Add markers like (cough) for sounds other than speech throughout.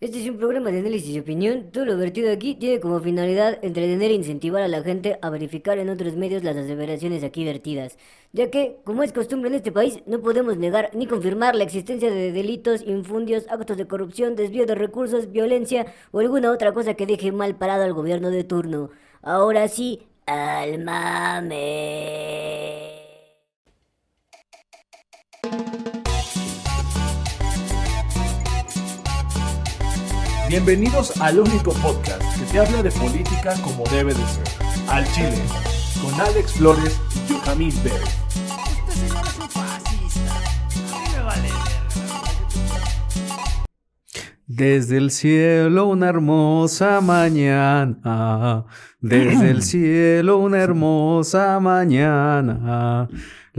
Este es un programa de análisis y opinión. Todo lo vertido aquí tiene como finalidad entretener e incentivar a la gente a verificar en otros medios las aseveraciones aquí vertidas, ya que, como es costumbre en este país, no podemos negar ni confirmar la existencia de delitos, infundios, actos de corrupción, desvío de recursos, violencia o alguna otra cosa que deje mal parado al gobierno de turno. Ahora sí, al mame. Bienvenidos al único podcast que te habla de política como debe de ser. Al Chile, con Alex Flores y Johamid Bell. Este señor es un fascista. A mí me vale verga. Desde el cielo una hermosa mañana, desde el cielo una hermosa mañana.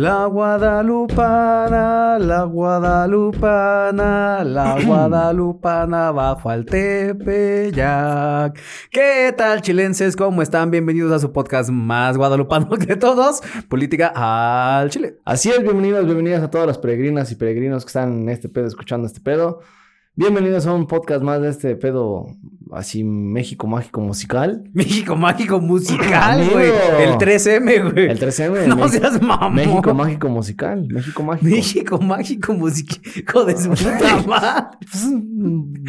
La guadalupana, la guadalupana, la (clears throat) guadalupana bajo al Tepeyac. ¿Qué tal, chilenses? ¿Cómo están? Bienvenidos a su podcast más guadalupano (laughs) de todos, Política al Chile. Así es, bienvenidos, bienvenidas a todas las peregrinas y peregrinos que están en este pedo, escuchando este pedo. Bienvenidos a un podcast más de este pedo, así México Mágico Musical. (laughs) México Mágico Musical, güey. El 3M, güey. El 3M. No México- seas mamón. México Mágico Musical. México Mágico. México Mágico Musical. Hijo de su puta (laughs) madre. Pues,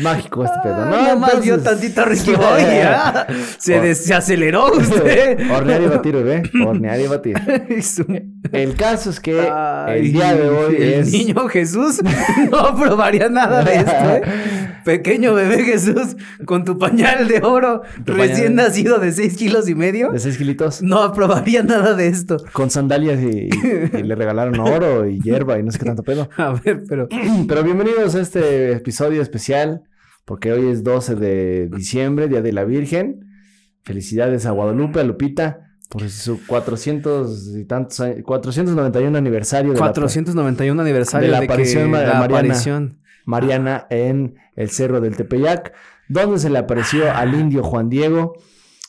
mágico este pedo, ¿no? Nada más dio tantito y ya. (laughs) Se, des- se aceleró usted. Hornear y batir, bebé. Hornear y batir. El caso es que Ay, el día de hoy el es... niño Jesús no aprobaría nada de esto, ¿eh? Pequeño bebé Jesús, con tu pañal de oro, Tu recién nacido de 6 kilos y medio, De 6 kilitos. no aprobaría nada de esto. Con sandalias y, y- y le regalaron oro y hierba y no sé qué tanto pedo. (laughs) A ver, pero. (clears throat) Pero bienvenidos a este episodio especial, porque hoy es 12 de diciembre, Día de la Virgen. Felicidades a Guadalupe, a Lupita, por su 400 y tantos años, 491 aniversario de 491 aniversario de la aparición que ma- de la Mariana. aparición. la Mariana en el Cerro del Tepeyac, donde se le apareció al indio Juan Diego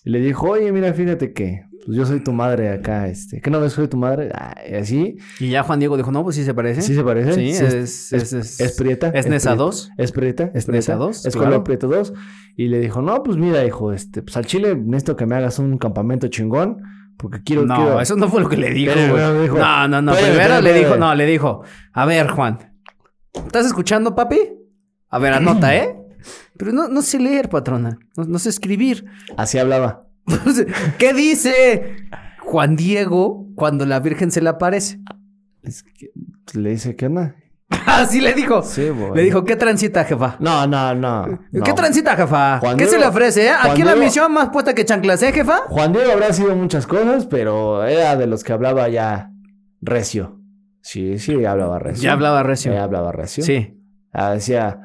y le dijo, oye, mira, fíjate que pues, yo soy tu madre acá, este, ¿qué no ves soy tu madre? Ah, y así, Y ya Juan Diego dijo, no, pues sí se parece. ¿sí se parece? Sí, Sí, es, es, es, es prieta. Es Nesa prieta. 2. Es Prieta, es Es Nesa Prieta. 2, Es claro. color Prieta 2. Y le dijo, no, pues mira, hijo, este, pues al Chile necesito que me hagas un campamento chingón. Porque quiero, No, quiero... eso no fue lo que le dijo, Pero, dijo- No, no, no. Pero, Primero le dijo, no, le dijo, a ver, Juan, ¿estás escuchando, papi? A ver, anota, (clears throat) ¿eh? Pero no, no sé leer, patrona. No, no sé escribir. Así hablaba. Entonces, (laughs) ¿Qué dice Juan Diego cuando la Virgen se le aparece? Es que- pues, le dice, ¿qué onda? (laughs) Así le dijo. Sí. Le dijo, ¿qué transita, jefa? No, no, no. ¿Qué no. transita, jefa? Juan ¿Qué se le ofrece, eh? Aquí la misión más puesta que chanclas, ¿eh, jefa? Juan Diego habrá sido muchas cosas, pero era de los que hablaba ya recio. Sí, sí, hablaba recio. Ya hablaba recio. Ya hablaba recio. Sí. Ah, decía,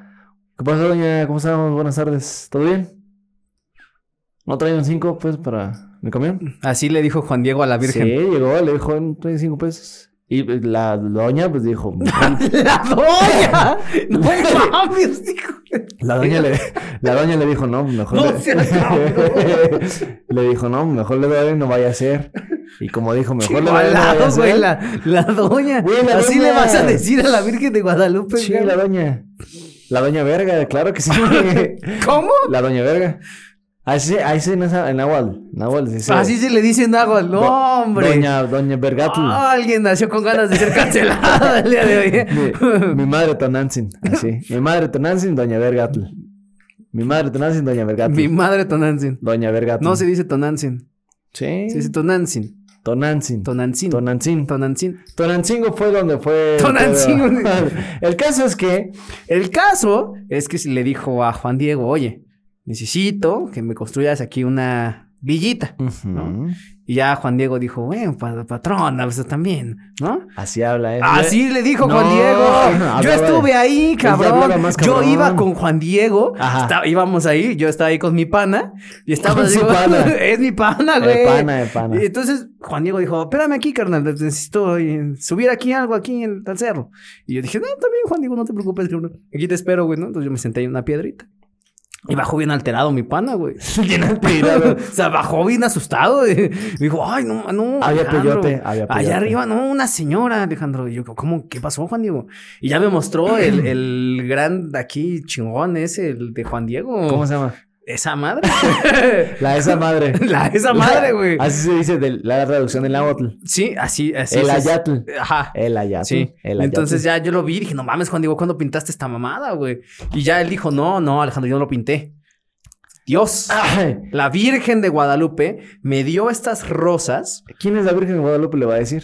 ¿qué pasa, doña? ¿Cómo estamos? Buenas tardes. ¿Todo bien? ¿No traen cinco, pues, para mi camión? Así le dijo Juan Diego a la Virgen. Sí, llegó, le dijo, trae cinco pesos. Y pues, la doña, pues, dijo... (laughs) ¡La doña! (laughs) ¡No mames, hijo! La doña le, la doña le dijo, no, mejor No le... seas (laughs) le dijo, no, mejor le doy, no vaya a ser. Y como dijo, mejor le doy, no vaya a güey, ser. la, la doña. Güey, la Así doña. le vas a decir a la Virgen de Guadalupe. Sí, güey. la doña. La doña verga, claro que sí. (laughs) ¿Cómo? la doña verga. Ahí sí, ahí sí en, esa, en Nahual. Nahual dice. Así se le dice en agua. No, Do- hombre. Doña, doña Vergatl. Ah, alguien nació con ganas de ser cancelada el día de hoy. Mi, (laughs) mi madre Tonantzin. Así. Mi madre Tonantzin, doña Vergatl. Mi madre Tonantzin, doña Vergatl. Mi madre Tonantzin. Doña Vergatl. No se dice Tonantzin. Sí. Se dice Tonantzin. Tonantzin. Tonantzin. Tonantzin. Tonantzin. Tonancingo fue donde fue. Tonancingo. (laughs) El caso es que. El caso es que le dijo a Juan Diego, oye, necesito que me construyas aquí una villita. Ujú. Y ya Juan Diego dijo, bueno, pa- patrona, pues también, ¿no? Así habla, ¿eh? Así le dijo No, Juan Diego. Yo estuve ahí, cabrón. Yo iba con Juan Diego. Ajá. Estaba- íbamos ahí. Yo estaba ahí con mi pana. Y estaba así, pana. (laughs) es mi pana, güey. pana, el pana. Y entonces Juan Diego dijo, espérame aquí, carnal. Necesito eh, subir aquí algo aquí en el cerro. Y yo dije, no, también, Juan Diego, no te preocupes. Aquí te espero, güey, ¿no? Entonces yo me senté ahí en una piedrita. Y bajó bien alterado mi pana, güey. (laughs) Bien alterado. (laughs) o sea, bajó bien asustado. Y dijo, ay, no, no. Había Alejandro. peyote, había peyote. Allá arriba, no, una señora, Alejandro. Y yo, ¿cómo? ¿Qué pasó, Juan Diego? Y ya me mostró el, el gran aquí chingón ese, el de Juan Diego. ¿Cómo se llama? Esa madre. (laughs) La esa madre. (laughs) La esa madre, güey. Así se dice de la traducción del náhuatl. Sí, así, así. El es. ayatl. Ajá. El ayatl. Sí. El ayatl. Entonces ya yo lo vi y dije, no mames, Juan Diego, ¿cuándo pintaste esta mamada, güey? Y ya él dijo, no, no, Alejandro, yo no lo pinté. Dios, Ay, la Virgen de Guadalupe me dio estas rosas. ¿Quién es la Virgen de Guadalupe? Le va a decir.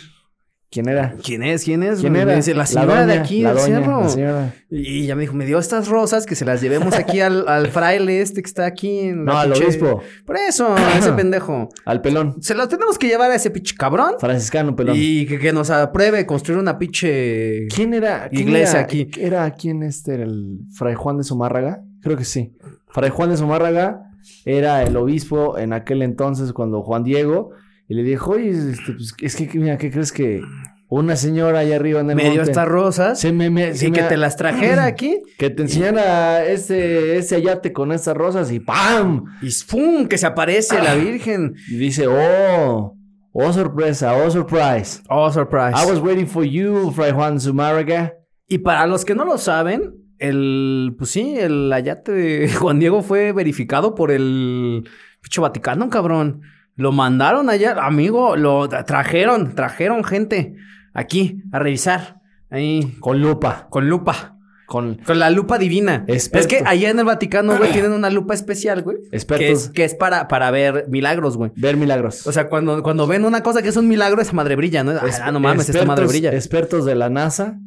¿Quién era? ¿Quién es? ¿Quién es? ¿Quién era? Me dice, la señora de doña, aquí la del doña, cerro. la señora. Y ya me dijo, me dio estas rosas que se las llevemos aquí al, (laughs) al fraile este que está aquí en No, al obispo. Por eso, ese (clears throat) pendejo. Al pelón. Se las tenemos que llevar a ese pinche cabrón. Franciscano pelón. Y que, que nos apruebe construir una pinche... ¿Quién era? quién Iglesia era- aquí. ¿Era quién este? Era el Fray Juan de Zumárraga? Creo que sí. Fray Juan de Zumárraga era el obispo en aquel entonces cuando Juan Diego y le dijo, oye, este, pues, es que, mira, ¿qué crees que una señora allá arriba en el Me dio estas rosas. se me, me- se y me que te las trajera aquí. (clears throat) que te enseñara ese, ese ayate con estas rosas y ¡pam! Y ¡pum! Que se aparece la Virgen. (clears throat) Y dice, oh, oh sorpresa, oh surprise. Oh, surprise. I was waiting for you, Fray Juan Zumárraga. Y para los que no lo saben, el... Pues sí, el ayate de (laughs) Juan Diego fue verificado por el... Picho Vaticano, cabrón. Lo mandaron allá, amigo. Lo tra- trajeron, trajeron gente aquí a revisar. Ahí, Con lupa. con lupa. Con Con la lupa divina. Experto. Es que allá en el Vaticano, güey, (clears throat) tienen una lupa especial, güey. Expertos. Que es, que es para, para ver milagros, güey. ver milagros. O sea, cuando, cuando ven una cosa que es un milagro, esa madre brilla, ¿no? Es- Ah, no mames, esta madre brilla. Expertos de la NASA,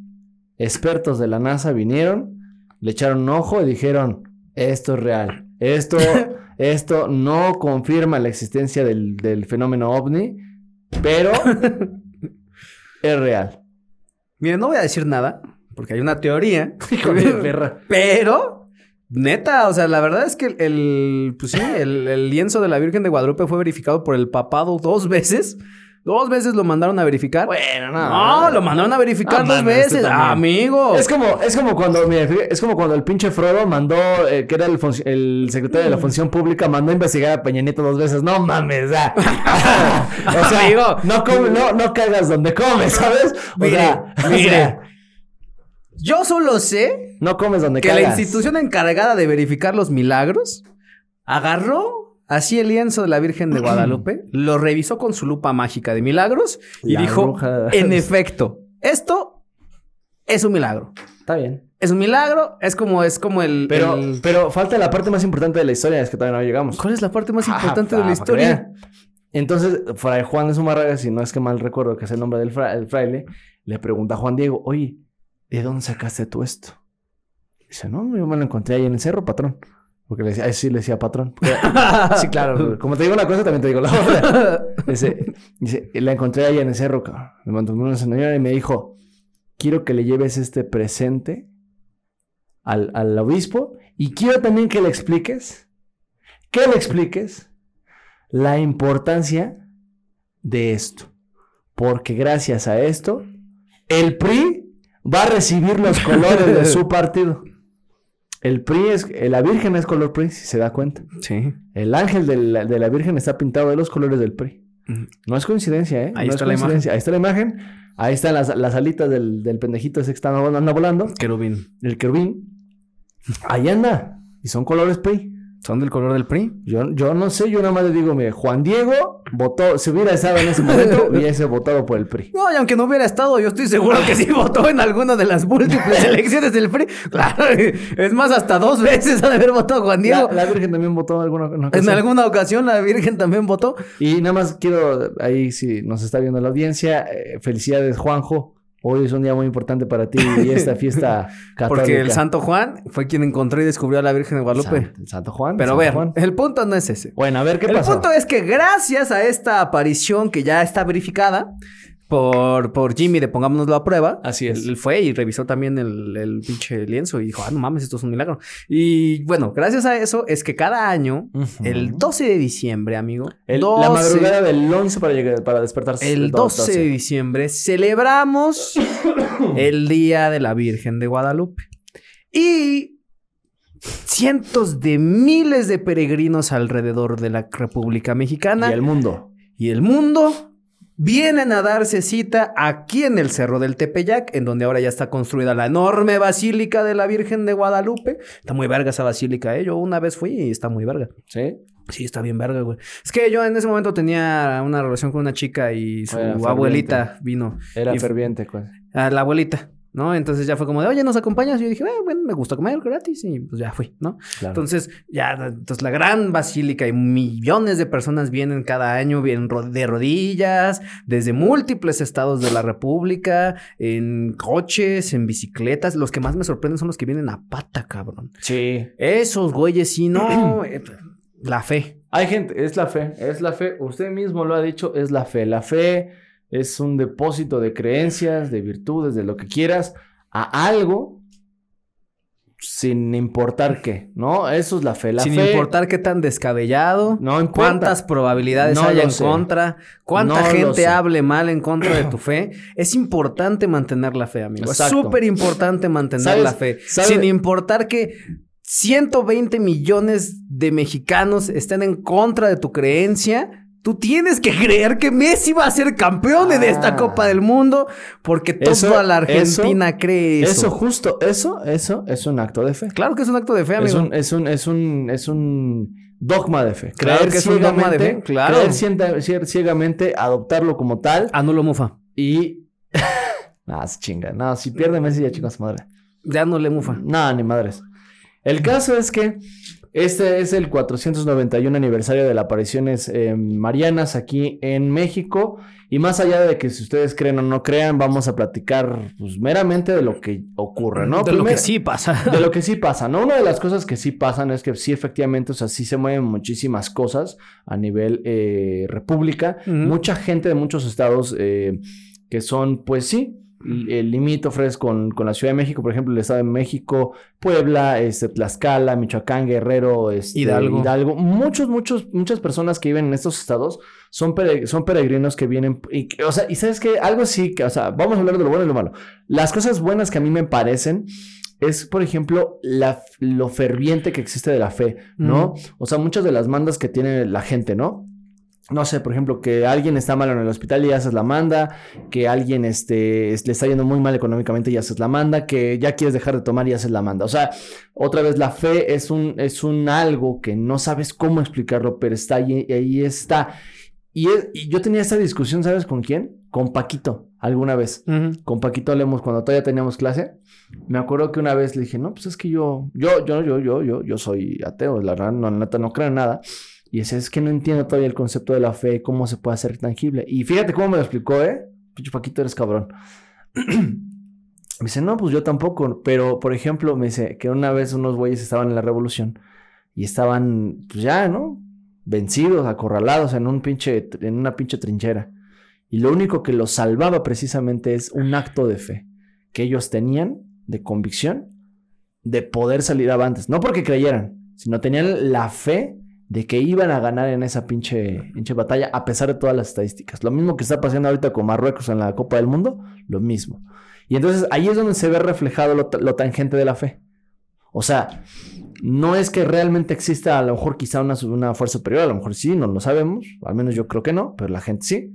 expertos de la NASA vinieron, le echaron un ojo y dijeron, esto es real. Esto, (laughs) esto no confirma la existencia del, del fenómeno ovni, pero (laughs) es real. Miren, no voy a decir nada, porque hay una teoría. (laughs) Hijo de perra. Pero, neta, o sea, la verdad es que el, pues sí, el, el lienzo de la Virgen de Guadalupe fue verificado por el papado dos veces. Dos veces lo mandaron a verificar. Bueno, no, lo mandaron a verificar No dos tú veces. también. amigo. Es como, es como cuando, mira, es como cuando el pinche Frodo mandó, eh, que era el, el secretario de la función pública, mandó a investigar a Peña Nieto dos veces. No mames, ah. (laughs) o sea, Amigo. no, come- no, no cagas donde comes, ¿sabes? O Mire, sea, o mire. sea, Yo solo sé no comes donde que cagas. la institución encargada de verificar los milagros agarró así el lienzo de la Virgen de (clears throat) Guadalupe, lo revisó con su lupa mágica de milagros y La dijo, bruja- en (laughs) efecto, esto es un milagro. Está bien. Es un milagro, es como, es como el... Pero, el- pero falta la parte más importante de la historia, es que todavía no llegamos. ¿Cuál es la parte más Ah, importante de la pa' que historia? Entonces, Fray Juan de Zumárraga, si no es que mal recuerdo que es el nombre del fra- el fraile, le pregunta a Juan Diego, oye, ¿de dónde sacaste tú esto? Dice, no, yo me lo encontré ahí en el cerro, patrón. Porque le decía, sí le decía patrón. (laughs) Sí, claro, como te digo una cosa, también te digo la otra. Dice, dice, la encontré ahí en el cerro, cabrón. Me mandó una señora y me dijo, quiero que le lleves este presente al, al obispo y quiero también que le expliques, que le expliques la importancia de esto. Porque gracias a esto, el PRI va a recibir los colores de su (laughs) partido. El PRI es, eh, la Virgen es color PRI, si se da cuenta. Sí. El ángel de la, de la Virgen está pintado de los colores del PRI. No es coincidencia, ¿eh? Ahí no está es la coincidencia. Ahí está la imagen. Ahí están las, las alitas del, del pendejito ese que está anda volando. Querubín. El querubín. Ahí anda. Y son colores PRI. ¿Son del color del PRI? Yo, yo no sé, yo nada más le digo, mire, Juan Diego votó, si hubiera estado en ese momento, (laughs) hubiese votado por el PRI. No, y aunque no hubiera estado, yo estoy seguro que sí (laughs) votó en alguna de las múltiples (laughs) elecciones del PRI. Claro, es más, hasta dos veces ha de haber votado Juan Diego. La, la Virgen también votó en alguna una En ocasión. alguna ocasión la Virgen también votó. Y nada más quiero, ahí si nos está viendo la audiencia, eh, felicidades Juanjo. Hoy es un día muy importante para ti y esta (laughs) fiesta católica. Porque el Santo Juan fue quien encontró y descubrió a la Virgen de Guadalupe. San- el Santo Juan. Pero a ver, Juan. el punto no es ese. Bueno, a ver, ¿qué el pasó? punto es que gracias a esta aparición que ya está verificada por, por Jimmy de Pongámonoslo a prueba. Así es. Él fue y revisó también el, el pinche lienzo y dijo, ah, no mames, esto es un milagro. Y bueno, gracias a eso es que cada año, el 12 de diciembre, amigo. El- 12 la madrugada del 11 para, llegar, para despertarse. El 12 de diciembre celebramos (coughs) el Día de la Virgen de Guadalupe. Y cientos de miles de peregrinos alrededor de la República Mexicana Y el mundo. y el mundo vienen a darse cita aquí en el Cerro del Tepeyac, en donde ahora ya está construida la enorme Basílica de la Virgen de Guadalupe. Está muy verga esa basílica, ¿eh? Yo una vez fui y está muy verga. ¿Sí? Sí, está bien verga, güey. Es que yo en ese momento tenía una relación con una chica y su Era ferviente. abuelita vino. Era Y- ferviente, pues. a la abuelita, ¿no? Entonces ya fue como de, oye, ¿nos acompañas? Y yo dije, "Eh, bueno, me gusta comer gratis y pues ya fui, ¿no? Claro. Entonces, ya, entonces la gran basílica y millones de personas vienen cada año, vienen de rodillas, desde múltiples estados de la República, en coches, en bicicletas. Los que más me sorprenden son los que vienen a pata, cabrón. sí. Esos güeyes, sí, no, (clears throat) eh, la fe. Hay gente, es la fe, es la fe. Usted mismo lo ha dicho, es la fe. La fe es un depósito de creencias, de virtudes, de lo que quieras, a algo sin importar qué, ¿no? Eso es la fe. La Sin fe, importar qué tan descabellado, No importa. cuántas probabilidades No haya en sé. contra, cuánta No gente hable mal en contra de tu (laughs) fe. Es importante mantener la fe, amigo. Exacto. Es súper importante mantener ¿Sabes? la fe. Sin importar que 120 millones de mexicanos estén en contra de tu creencia. Tú tienes que creer que Messi va a ser campeón de esta Ah. Copa del Mundo porque Eso- toda la Argentina eso- cree eso. Eso justo, eso, eso es un acto de fe. Claro que es un acto de fe, amigo. Es un, es un, es un, es un dogma de fe. Claro Creer que es un dogma de fe, ciegamente, claro. creer ciegamente, adoptarlo como tal Anulo Mufa. y... (laughs) no, se chinga. No, si pierde Messi ya chinga su madre. De Anule Mufa. No, ni madres. El caso es que este es el 491 aniversario de las apariciones eh, marianas aquí en México. Y más allá de que si ustedes creen o no crean, vamos a platicar pues, meramente de lo que ocurre, ¿no? de lo que sí pasa. (laughs) de lo que sí pasa, ¿no? Una de las cosas que sí pasan es que sí, efectivamente, o sea, sí se mueven muchísimas cosas a nivel eh, república. Mucha gente de muchos estados eh, que son, pues sí, limítrofes con, con la Ciudad de México, por ejemplo, el Estado de México, Puebla, este, Tlaxcala, Michoacán, Guerrero, este, Hidalgo. Hidalgo. Muchos, muchos, muchas personas que viven en estos estados son, pere- son peregrinos que vienen, y, o sea, y sabes que algo sí, que, o sea, vamos a hablar de lo bueno y lo malo. Las cosas buenas que a mí me parecen es, por ejemplo, la, lo ferviente que existe de la fe, ¿no? O sea, muchas de las mandas que tiene la gente, ¿no? No sé, por ejemplo, que alguien está mal en el hospital y haces la manda, que alguien este, es- le está yendo muy mal económicamente y haces la manda, que ya quieres dejar de tomar y haces la manda. O sea, otra vez la fe es un, es un algo que no sabes cómo explicarlo, pero está ahí, y ahí está. Y, es- y yo tenía esta discusión, ¿sabes con quién? Con Paquito, alguna vez con Paquito Lemos cuando todavía teníamos clase. Me acuerdo que una vez le dije, no, pues es que yo, yo, yo, yo, yo, yo, yo soy ateo, la verdad, no, neta, no creo en nada. Y ese es que no entiendo todavía el concepto de la fe, cómo se puede hacer tangible. Y fíjate cómo me lo explicó, ¿eh? Pinche Paquito, eres cabrón. (clears throat) me dice, no, pues yo tampoco. Pero, por ejemplo, me dice que una vez unos güeyes estaban en la revolución y estaban, pues ya, ¿no? Vencidos, acorralados en un pinche, en una pinche trinchera. Y lo único que los salvaba precisamente es un acto de fe que ellos tenían de convicción de poder salir avantes. No porque creyeran, sino tenían la fe de que iban a ganar en esa pinche, pinche batalla a pesar de todas las estadísticas. Lo mismo que está pasando ahorita con Marruecos en la Copa del Mundo, lo mismo. Y entonces ahí es donde se ve reflejado lo, ta- lo tangente de la fe. O sea, no es que realmente exista a lo mejor quizá una, una fuerza superior, a lo mejor sí, no lo sabemos, al menos yo creo que no, pero la gente sí.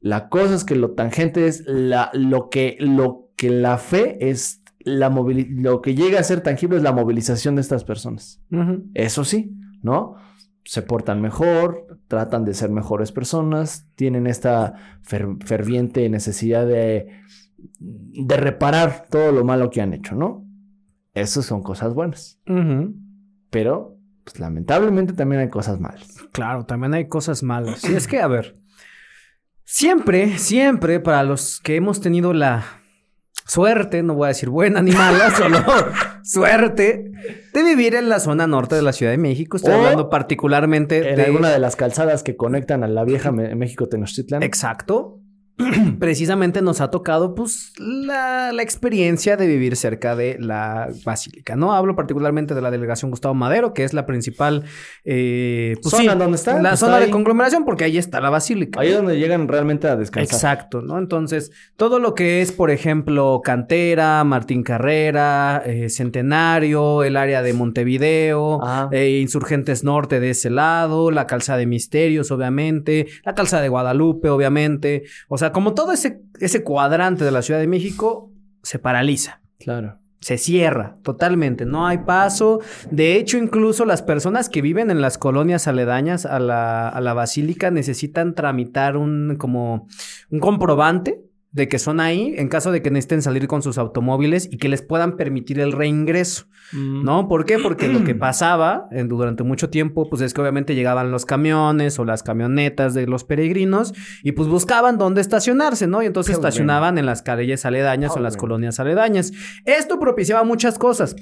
La cosa es que lo tangente es la, lo, que, lo que la fe es, la lo que llega a ser tangible es la movilización de estas personas. Eso sí, ¿no? Se portan mejor, tratan de ser mejores personas, tienen esta fer- ferviente necesidad de, de reparar todo lo malo que han hecho, ¿no? Esas son cosas buenas. Pero, pues, lamentablemente también hay cosas malas. Claro, también hay cosas malas. Y es que, a ver, siempre, siempre, para los que hemos tenido la suerte, no voy a decir buena ni mala, solo (laughs) suerte de vivir en la zona norte de la Ciudad de México. Estoy O hablando particularmente En de... alguna de las calzadas que conectan a la vieja México Tenochtitlan. Exacto. (clears throat) precisamente nos ha tocado pues la, la experiencia de vivir cerca de la basílica, ¿no? Hablo particularmente de la delegación Gustavo Madero, que es la principal eh, pues, ¿Zona sí, donde está? La Pues zona de conglomeración, porque ahí está la basílica. Ahí es donde llegan realmente a descansar. Exacto, ¿no? Entonces, todo lo que es, por ejemplo, Cantera, Martín Carrera, eh, Centenario, el área de Montevideo, Ajá. eh, Insurgentes Norte de ese lado, la calzada de Misterios, obviamente, la calzada de Guadalupe, obviamente. O sea, como todo ese, ese cuadrante de la Ciudad de México se paraliza. Claro. Se cierra totalmente, no hay paso. De hecho, incluso las personas que viven en las colonias aledañas a la, a la basílica necesitan tramitar un como un comprobante de que son ahí en caso de que necesiten salir con sus automóviles y que les puedan permitir el reingreso. ¿No? ¿Por qué? Porque lo que (clears throat) pasaba en- durante mucho tiempo, pues es que obviamente llegaban los camiones o las camionetas de los peregrinos y pues buscaban dónde estacionarse, ¿no? Y entonces estacionaban en las calles aledañas o en las colonias aledañas. Esto propiciaba muchas cosas.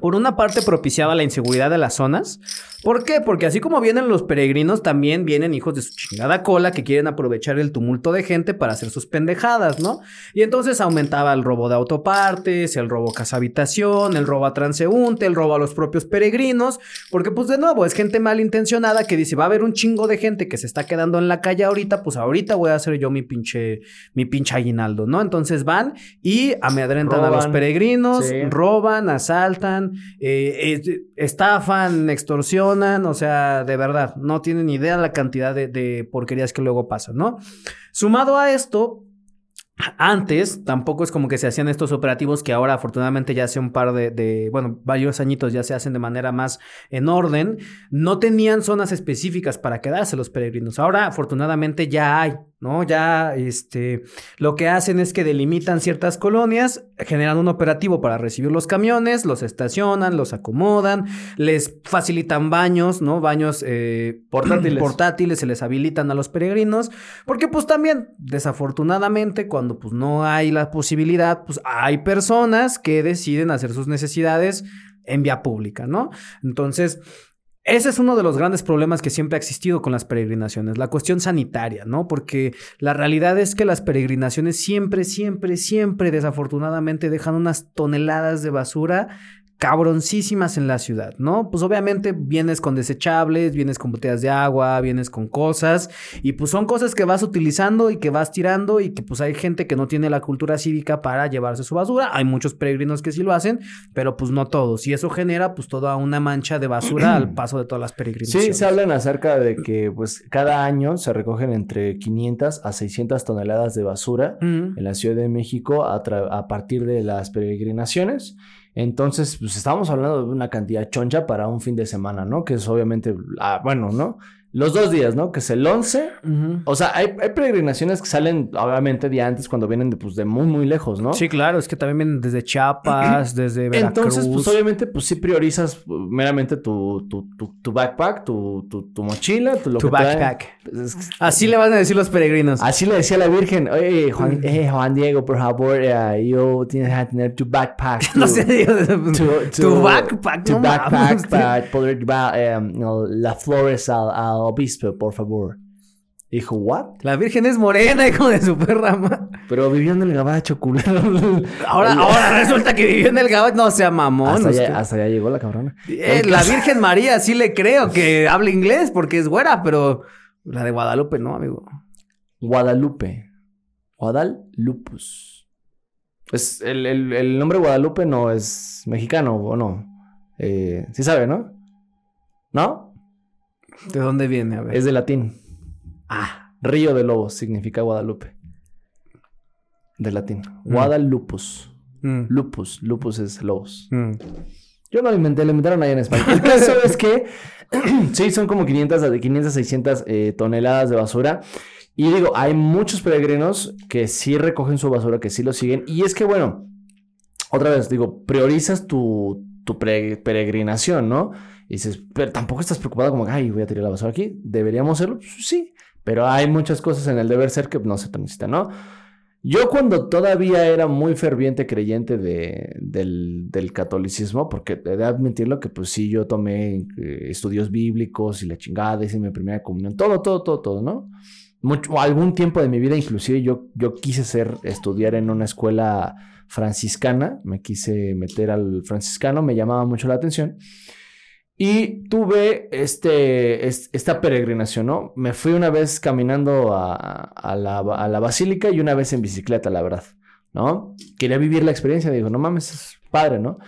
Por una parte propiciaba la inseguridad de las zonas. ¿Por qué? Porque así como vienen los peregrinos, también vienen hijos de su chingada cola que quieren aprovechar el tumulto de gente para hacer sus pendejadas, ¿no? Y entonces aumentaba el robo de autopartes, el robo a casa habitación, el robo a transeúnte, el robo a los propios peregrinos, porque pues de nuevo es gente malintencionada que dice, va a haber un chingo de gente que se está quedando en la calle ahorita, pues ahorita voy a hacer yo mi pinche, mi pinche aguinaldo, ¿no? Entonces van y amedrentan a los peregrinos, Sí. roban, asaltan, eh, estafan, extorsionan, o sea, de verdad, no tienen idea la cantidad de, de porquerías que luego pasan, ¿no? Sumado a esto, antes tampoco es como que se hacían estos operativos que ahora afortunadamente ya hace un par de, de, bueno, varios añitos ya se hacen de manera más en orden. No tenían zonas específicas para quedarse los peregrinos. Ahora afortunadamente ya hay, ¿no? Ya, este, lo que hacen es que delimitan ciertas colonias, generan un operativo para recibir los camiones, los estacionan, los acomodan, les facilitan baños, ¿no? Baños eh, (clears throat) Portátiles. portátiles, se les habilitan a los peregrinos, porque pues también, desafortunadamente, cuando pues no hay la posibilidad, pues hay personas que deciden hacer sus necesidades en vía pública, ¿no? Entonces, ese es uno de los grandes problemas que siempre ha existido con las peregrinaciones, la cuestión sanitaria, ¿no? Porque la realidad es que las peregrinaciones siempre, siempre, siempre, desafortunadamente, dejan unas toneladas de basura cabroncísimas en la ciudad, ¿no? Pues obviamente vienes con desechables, vienes con botellas de agua, vienes con cosas y pues son cosas que vas utilizando y que vas tirando y que pues hay gente que no tiene la cultura cívica para llevarse su basura, hay muchos peregrinos que sí lo hacen, pero pues no todos y eso genera pues toda una mancha de basura al (clears throat) paso de todas las peregrinaciones. Sí, se hablan acerca de que pues cada año se recogen entre 500 a 600 toneladas de basura Mm. en la Ciudad de México a partir de las peregrinaciones. Entonces, pues estamos hablando de una cantidad choncha para un fin de semana, ¿no? Que es obviamente, ah, bueno, ¿no? Los dos días, ¿no? Que es el 11. Ujú. O sea, hay, hay peregrinaciones que salen, obviamente, de antes, cuando vienen de, pues, de muy, muy lejos, ¿no? Sí, claro, es que también vienen desde Chiapas, (clears throat) desde Veracruz. Entonces, pues obviamente, pues sí priorizas uh, meramente tu, tu, tu, tu backpack, tu, tu, tu mochila, tu, lo Tu que backpack. Así le van a decir los peregrinos. Así le decía la Virgen, oye, Juan, eh, Juan Diego, por favor, eh, yo tienes que tener tu backpack. (laughs) no tu- sé, digo, (laughs) tu, tu backpack, tu no backpack para poder llevar eh, no, las flores al, al obispo, por favor. Dijo, ¿what? La Virgen es morena, (laughs) hijo de su perra. ma- Pero viviendo en el gabacho, culero. Ahora, ahora resulta que vivió en el Gabacho. No sea mamón. hasta, allá, hasta allá llegó la cabrona. Eh, la (laughs) Virgen María sí le creo que habla inglés porque es güera, pero la de Guadalupe no, amigo. Guadalupe. Guadalupus. Es el, el- el nombre Guadalupe no es mexicano, ¿o no? Eh, sí sabe, ¿no? ¿No? ¿De dónde viene? A ver. Es de latín. Ah, Río de Lobos significa Guadalupe. De latín. Guadalupus. mm, Lupus. Lupus es lobos. mm. Yo no lo inventé, lo inventaron allá en España. El caso es que (clears throat) sí, son como 500 a de 500 a 600 eh, toneladas de basura. Y digo, hay muchos peregrinos que sí recogen su basura, que sí lo siguen. Y es que, bueno, otra vez digo, priorizas tu, tu peregrinación, ¿no? Y dices, pero tampoco estás preocupado como, ay, voy a tirar la basura aquí. ¿Deberíamos hacerlo? Pues, Sí, pero hay muchas cosas en el deber ser que no se necesitan, ¿no? Yo cuando todavía era muy ferviente creyente de, del, del catolicismo, porque he de admitirlo que pues sí, yo tomé eh, estudios bíblicos y la chingada, hice mi primera comunión, todo, todo, todo, todo, ¿no? mucho, algún tiempo de mi vida, inclusive yo, yo quise ser, estudiar en una escuela franciscana, me quise meter al franciscano, me llamaba mucho la atención. Y tuve este, es- esta peregrinación, ¿no? Me fui una vez caminando a, a la, a la basílica y una vez en bicicleta, la verdad, ¿no? Quería vivir la experiencia, digo, no mames, es padre, ¿no?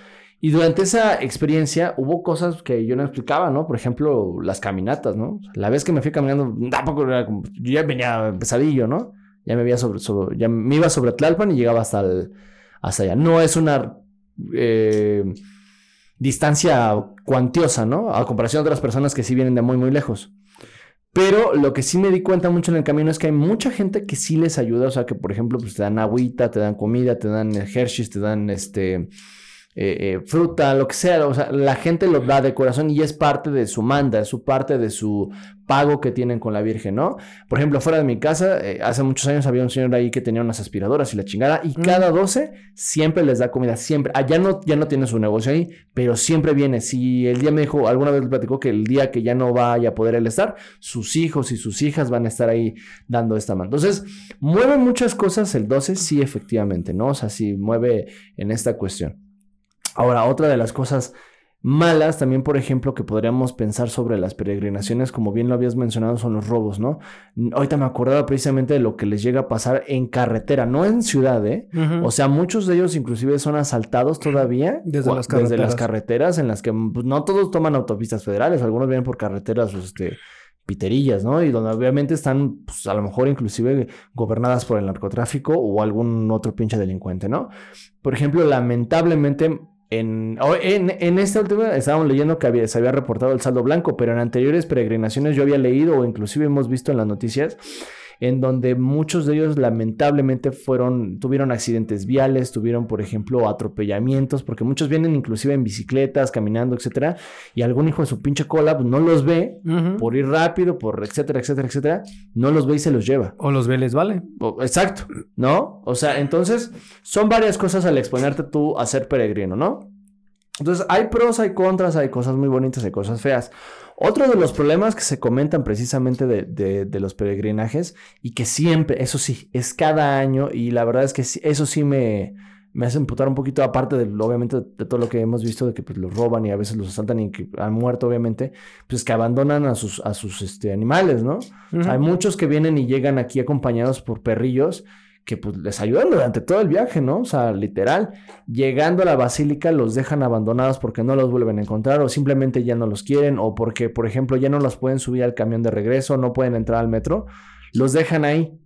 Y durante esa experiencia hubo cosas que yo no explicaba, ¿no? Por ejemplo, las caminatas, ¿no? La vez que me fui caminando, tampoco era como, yo ya venía pesadillo, ¿no? Ya me había sobre, sobre- ya me iba sobre Tlalpan y llegaba hasta el, hasta allá. No es una eh, distancia cuantiosa, ¿no? A comparación de otras personas que sí vienen de muy, muy lejos. Pero lo que sí me di cuenta mucho en el camino es que hay mucha gente que sí les ayuda. O sea, que por ejemplo, pues te dan agüita, te dan comida, te dan Hershey's, te dan este eh, eh, fruta, lo que sea. O sea, la gente lo da de corazón y es parte de su manda, es su parte de su pago que tienen con la Virgen, ¿no? Por ejemplo, fuera de mi casa, eh, hace muchos años había un señor ahí que tenía unas aspiradoras y la chingada, y cada 12 siempre les da comida, siempre. Allá no, ya no tiene su negocio ahí, pero siempre viene. Si el día me dijo, alguna vez me platicó que el día que ya no vaya a poder él estar, sus hijos y sus hijas van a estar ahí dando esta mano. Entonces, mueve muchas cosas el 12, sí, efectivamente, ¿no? O sea, sí mueve en esta cuestión. Ahora, otra de las cosas malas también, por ejemplo, que podríamos pensar sobre las peregrinaciones, como bien lo habías mencionado, son los robos, ¿no? Ahorita me acordaba precisamente de lo que les llega a pasar en carretera, no en ciudad, ¿eh? O sea, muchos de ellos inclusive son asaltados todavía (clears throat) Desde las desde las carreteras. carreteras en las que pues, no todos toman autopistas federales, algunos vienen por carreteras este, piterillas, ¿no? Y donde obviamente están, pues, a lo mejor inclusive gobernadas por el narcotráfico o algún otro pinche delincuente, ¿no? Por ejemplo, lamentablemente en, o- en, en esta última estábamos leyendo que había- se había reportado el saldo blanco, pero en anteriores peregrinaciones yo había leído o inclusive hemos visto en las noticias en donde muchos de ellos lamentablemente fueron, tuvieron accidentes viales, tuvieron, por ejemplo, atropellamientos, porque muchos vienen inclusive en bicicletas, caminando, etcétera, y algún hijo de su pinche cola pues, no los ve por ir rápido, por etcétera, etcétera, etcétera, no los ve y se los lleva. O los veles, ¿vale? O- Exacto, ¿no? O sea, entonces son varias cosas al exponerte tú a ser peregrino, ¿no? Entonces hay pros, hay contras, hay cosas muy bonitas, hay cosas feas. Otro de los problemas que se comentan precisamente de, de- de los peregrinajes y que siempre, eso sí, es cada año y la verdad es que eso sí me, me hace emputar un poquito, aparte de, obviamente, de todo lo que hemos visto, de que pues, los roban y a veces los asaltan y que han muerto, obviamente, pues que abandonan a sus, a sus este, animales, ¿no? Hay muchos que vienen y llegan aquí acompañados por perrillos que pues les ayudan durante todo el viaje, ¿no? O sea, literal, llegando a la basílica los dejan abandonados porque no los vuelven a encontrar o simplemente ya no los quieren o porque, por ejemplo, ya no los pueden subir al camión de regreso, no pueden entrar al metro, los dejan ahí.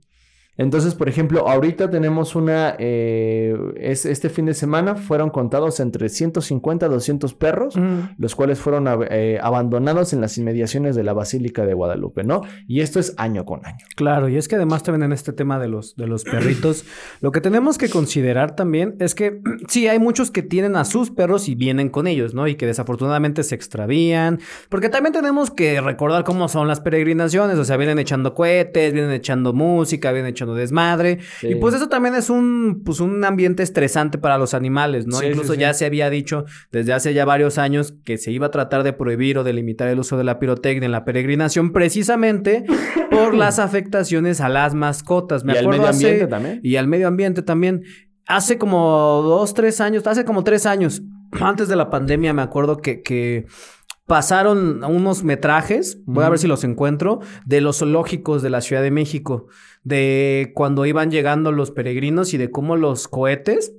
Entonces, por ejemplo, ahorita tenemos una, eh, es, este fin de semana fueron contados entre 150 a 200 perros, los cuales fueron eh, abandonados en las inmediaciones de la Basílica de Guadalupe, ¿no? Y esto es año con año. Claro, y es que además también en este tema de los, de los perritos, (clears throat) lo que tenemos que considerar también es que (clears throat) sí, hay muchos que tienen a sus perros y vienen con ellos, ¿no? Y que desafortunadamente se extravían, porque también tenemos que recordar cómo son las peregrinaciones, o sea, vienen echando cohetes, vienen echando música, vienen echando desmadre, Sí. y pues eso también es un, pues un ambiente estresante para los animales, ¿no? Sí, Incluso sí, ya se había dicho desde hace ya varios años que se iba a tratar de prohibir o de limitar el uso de la pirotecnia en la peregrinación precisamente (laughs) por las afectaciones a las mascotas. Me y al acuerdo medio hace- ambiente también. Y al medio ambiente también. Hace como dos, tres años, hace como tres años, (clears throat) antes de la pandemia, me acuerdo que, que pasaron unos metrajes, voy a ver si los encuentro, de los zoológicos de la Ciudad de México, de cuando iban llegando los peregrinos y de cómo los cohetes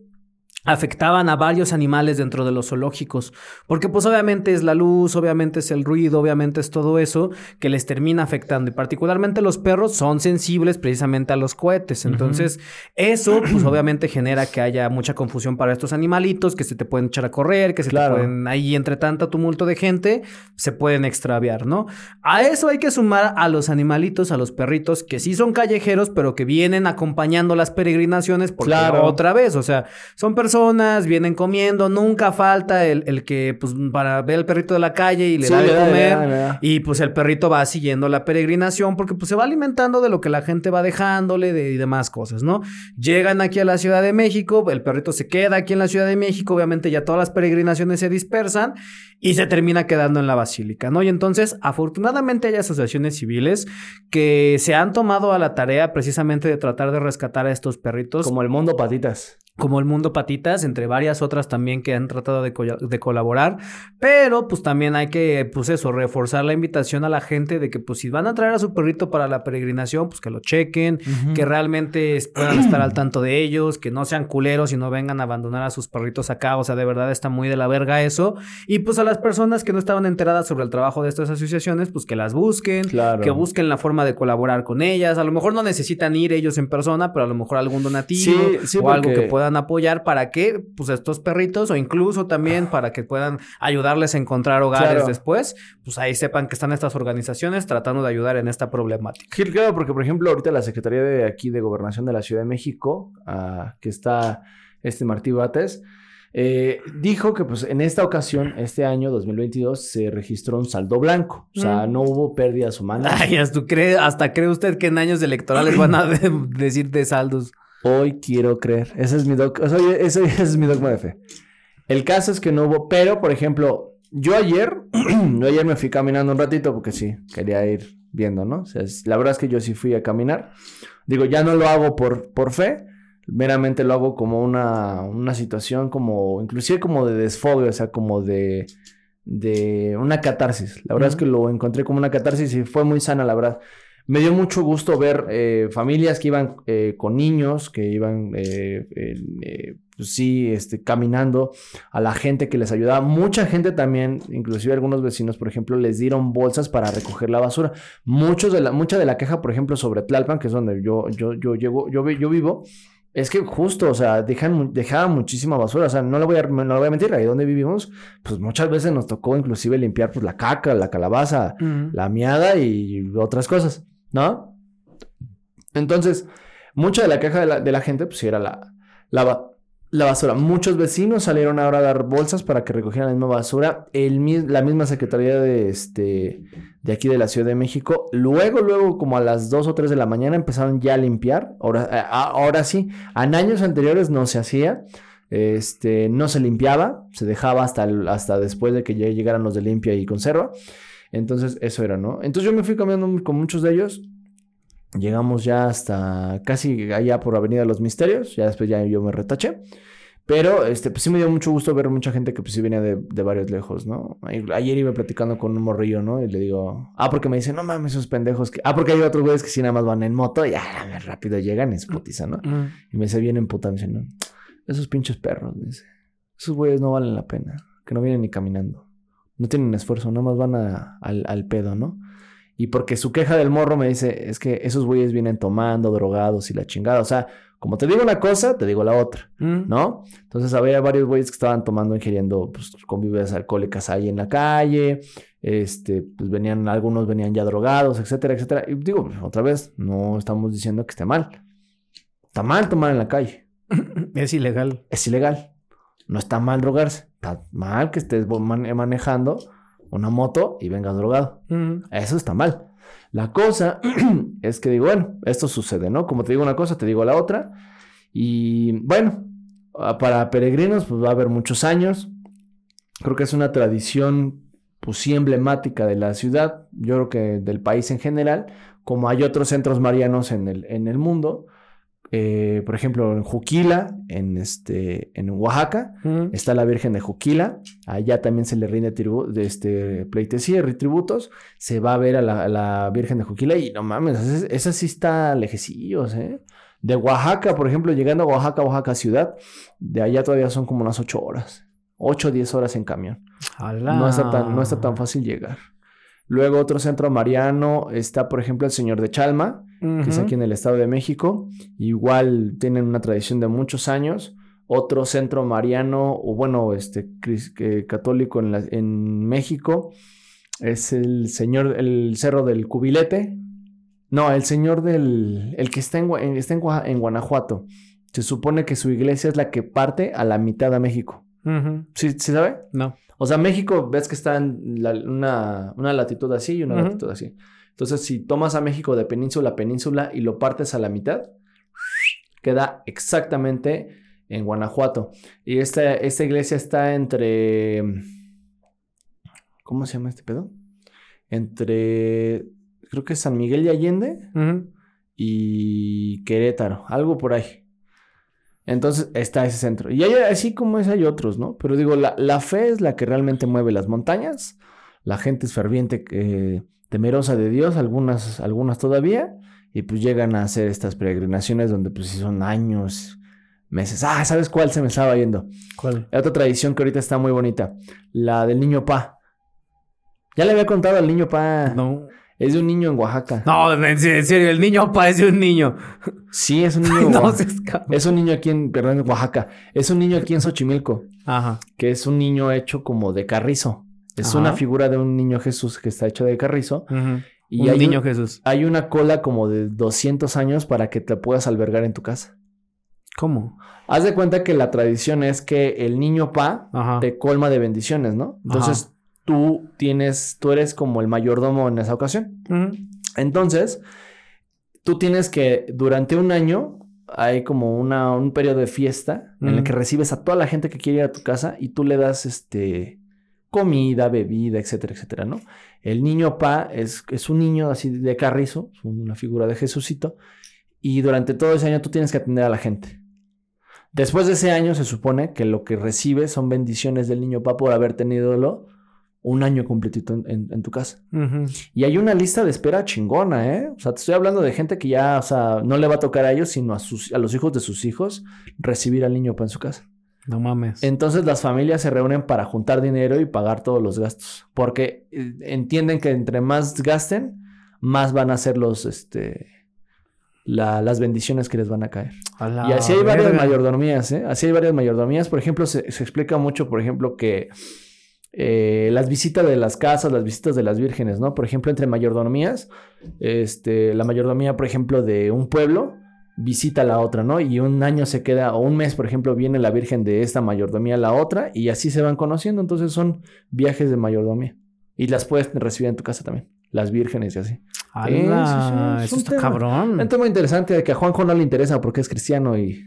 afectaban a varios animales dentro de los zoológicos, porque pues obviamente es la luz, obviamente es el ruido, obviamente es todo eso que les termina afectando y particularmente los perros son sensibles precisamente a los cohetes, entonces eso pues obviamente genera que haya mucha confusión para estos animalitos, que se te pueden echar a correr, que se Claro. te pueden ahí entre tanto tumulto de gente, se pueden extraviar, ¿no? A eso hay que sumar a los animalitos, a los perritos que sí son callejeros, pero que vienen acompañando las peregrinaciones porque Claro. otra vez, o sea, son personas, vienen comiendo, nunca falta el, el que, pues, para ver al perrito de la calle y le Sí, da de da, comer. da, le da. Y pues el perrito va siguiendo la peregrinación porque pues se va alimentando de lo que la gente va dejándole de, y demás cosas, ¿no? Llegan aquí a la Ciudad de México, el perrito se queda aquí en la Ciudad de México, obviamente ya todas las peregrinaciones se dispersan y se termina quedando en la basílica, ¿no? Y entonces, afortunadamente hay asociaciones civiles que se han tomado a la tarea precisamente de tratar de rescatar a estos perritos Como el mundo patitas. Como el Mundo Patitas, entre varias otras también que han tratado de, co- de colaborar, pero pues también hay que, pues eso, reforzar la invitación a la gente de que pues si van a traer a su perrito para la peregrinación, pues que lo chequen, que realmente puedan estar al tanto de ellos, que no sean culeros y no vengan a abandonar a sus perritos acá, o sea, de verdad está muy de la verga eso, y pues a las personas que no estaban enteradas sobre el trabajo de estas asociaciones, pues que las busquen, Claro. que busquen la forma de colaborar con ellas, a lo mejor no necesitan ir ellos en persona, pero a lo mejor algún donativo Sí, sí, o algo porque- que puedan apoyar para que pues estos perritos o incluso también para que puedan ayudarles a encontrar hogares Claro. después, pues ahí sepan que están estas organizaciones tratando de ayudar en esta problemática. Sí, claro, porque por ejemplo, ahorita la Secretaría de aquí de Gobernación de la Ciudad de México, ah, que está este Martí Bates, eh, dijo que pues en esta ocasión, este año 2022, se registró un saldo blanco. O sea, Mm. no hubo pérdidas humanas. Ay, hasta cree, hasta cree usted que en años electorales van a de- (laughs) decir de saldos. Hoy quiero creer. Ese es mi doc- o sea, ese, ese (laughs) es mi dogma de fe. El caso es que no hubo, pero por ejemplo, yo ayer, (clears throat) yo ayer me fui caminando un ratito porque sí, quería ir viendo, ¿no? O sea, es- la verdad es que yo sí fui a caminar. Digo, ya no lo hago por, por fe, meramente lo hago como una, una situación como, inclusive como de desfogue, o sea, como de, de una catarsis. La verdad es que lo encontré como una catarsis y fue muy sana, la verdad. Me dio mucho gusto ver eh, familias que iban eh, con niños, que iban, eh, pues sí, este, caminando, a la gente que les ayudaba. Mucha gente también, inclusive algunos vecinos, por ejemplo, les dieron bolsas para recoger la basura. Muchos de la, mucha de la queja, por ejemplo, sobre Tlalpan, que es donde yo, yo, yo, llego, yo, yo vivo, es que justo, o sea, dejan, dejaban muchísima basura. O sea, no le voy a, no le voy a mentir, ahí donde vivimos, pues muchas veces nos tocó inclusive limpiar pues, la caca, la calabaza, la miada y otras cosas, ¿no? Entonces, mucha de la queja de la, gente, pues era la, la, ba- la basura. Muchos vecinos salieron ahora a dar bolsas para que recogieran la misma basura. El, la misma Secretaría de, este, de aquí de la Ciudad de México. Luego, luego, como a las 2 o 3 de la mañana, empezaron ya a limpiar. Ahora, a- ahora sí, en años anteriores no se hacía. Este, no se limpiaba, se dejaba hasta, hasta después de que ya llegaran los de limpia y conserva. Entonces, eso era, ¿no? Entonces yo me fui caminando con muchos de ellos. Llegamos ya hasta casi allá por Avenida de los Misterios. Ya después ya yo me retaché. Pero este, pues sí me dio mucho gusto ver mucha gente que pues sí venía de, de varios lejos, ¿no? Ay- Ayer iba platicando con un morrillo, ¿no? Y le digo, ah, porque me dice, no mames, esos pendejos que. Ah, porque hay otros güeyes que sí nada más van en moto y ah, rápido llegan y es putiza, ¿no? Y me dice bien emputado, me dice, no, esos pinches perros, me dice, esos güeyes no valen la pena, que no vienen ni caminando, no tienen esfuerzo, nada más van a- al, al pedo, ¿no? Y porque su queja del morro me dice, es que esos güeyes vienen tomando, drogados y la chingada, o sea, como te digo una cosa, te digo la otra, ¿no? Entonces había varios güeyes que estaban tomando, ingiriendo, pues, con bebidas alcohólicas ahí en la calle, este, pues venían, algunos venían ya drogados, etcétera, etcétera. Y digo, pues, otra vez, no estamos diciendo que esté mal. Está mal tomar en la calle (coughs) Es ilegal. es ilegal. No está mal drogarse. Está mal que estés manejando una moto y vengas drogado. Eso está mal. La cosa (clears throat) es que digo, bueno, esto sucede, ¿no? Como te digo una cosa, te digo la otra. Y bueno, ah, para peregrinos, pues va a haber muchos años. Creo que es una tradición, pues sí, emblemática de la ciudad. Yo creo que del país en general. Como hay otros centros marianos en el, en el mundo. Eh, por ejemplo, en Juquila, en, este, en Oaxaca, Está la Virgen de Juquila. Allá también se le rinde de este, pleitesía y tributos. Se va a ver a la, a la Virgen de Juquila y no mames, esa, esa sí está lejecillos, ¿eh? De Oaxaca, por ejemplo, llegando a Oaxaca, Oaxaca ciudad, de allá todavía son como unas ocho horas. Ocho o diez horas en camión. No está, tan, no está tan fácil llegar. Luego otro centro mariano está, por ejemplo, el Señor de Chalma, que es aquí en el Estado de México. Igual tienen una tradición de muchos años. Otro centro mariano, o bueno, este eh, católico en, la- en México, es el señor, el Cerro del Cubilete. No, el señor del, el que está en, en- está en, Gua- en Guanajuato. se supone que su iglesia es la que parte a la mitad a México. ¿Sí, ¿sí sabe? No. O sea, México, ves que está en la- una, una latitud así y una latitud así. Entonces, si tomas a México de península a península y lo partes a la mitad, queda exactamente en Guanajuato. Y esta, esta iglesia está entre... ¿Cómo se llama este pedo? Entre... Creo que es San Miguel de Allende y Querétaro, algo por ahí. Entonces está ese centro. Y hay, así como es, hay otros, ¿no? Pero digo, la, la fe es la que realmente mueve las montañas. La gente es ferviente, eh, temerosa de Dios, algunas, algunas todavía. Y pues llegan a hacer estas peregrinaciones donde pues sí son años, meses. Ah, ¿sabes cuál se me estaba yendo? ¿Cuál? Hay otra tradición que ahorita está muy bonita. La del niño pa. Ya le había contado al niño pa. No. Es de un niño en Oaxaca. No, en serio, el niño parece un niño. Sí, es un (laughs) niño en no cabrón. Es un niño aquí en, perdón, en Oaxaca. Es un niño aquí en Xochimilco, Ajá. que es un niño hecho como de carrizo. Es Ajá. una figura de un niño Jesús que está hecho de carrizo. Ujú. Y un hay, niño un- Jesús. hay una cola como de 200 años para que te puedas albergar en tu casa. ¿Cómo? Haz de cuenta que la tradición es que el niño pa Ajá. te colma de bendiciones, ¿no? Entonces tú tienes, tú eres como el mayordomo en esa ocasión. Entonces, tú tienes que durante un año hay como una, un periodo de fiesta en el que recibes a toda la gente que quiere ir a tu casa y tú le das este comida, bebida, etcétera, etcétera, ¿no? El niño pa es, es un niño así de carrizo, una figura de Jesucito, y durante todo ese año tú tienes que atender a la gente. Después de ese año se supone que lo que recibes son bendiciones del niño pa por haber tenido un año completito en- en- en tu casa. Y hay una lista de espera chingona, ¿eh? O sea, te estoy hablando de gente que ya, o sea, no le va a tocar a ellos, sino a, sus, a los hijos de sus hijos recibir al niño pa en su casa. No mames. Entonces las familias se reúnen para juntar dinero y pagar todos los gastos. Porque eh, entienden que entre más gasten, más van a ser los, este, la- las bendiciones que les van a caer. A Y así hay varias verga. mayordomías, ¿eh? Así hay varias mayordomías. Por ejemplo, se, se explica mucho, por ejemplo, que eh, las visitas de las casas, las visitas de las vírgenes, ¿no? Por ejemplo, entre mayordomías, este, la mayordomía, por ejemplo, de un pueblo visita la otra, ¿no? Y un año se queda, o un mes, por ejemplo, viene la virgen de esta mayordomía a la otra, y así se van conociendo. Entonces son viajes de mayordomía. Y las puedes recibir en tu casa también. Las vírgenes y así. A la- sí, sí, es Eso un está cabrón. Un tema interesante de que a Juanjo no le interesa porque es cristiano y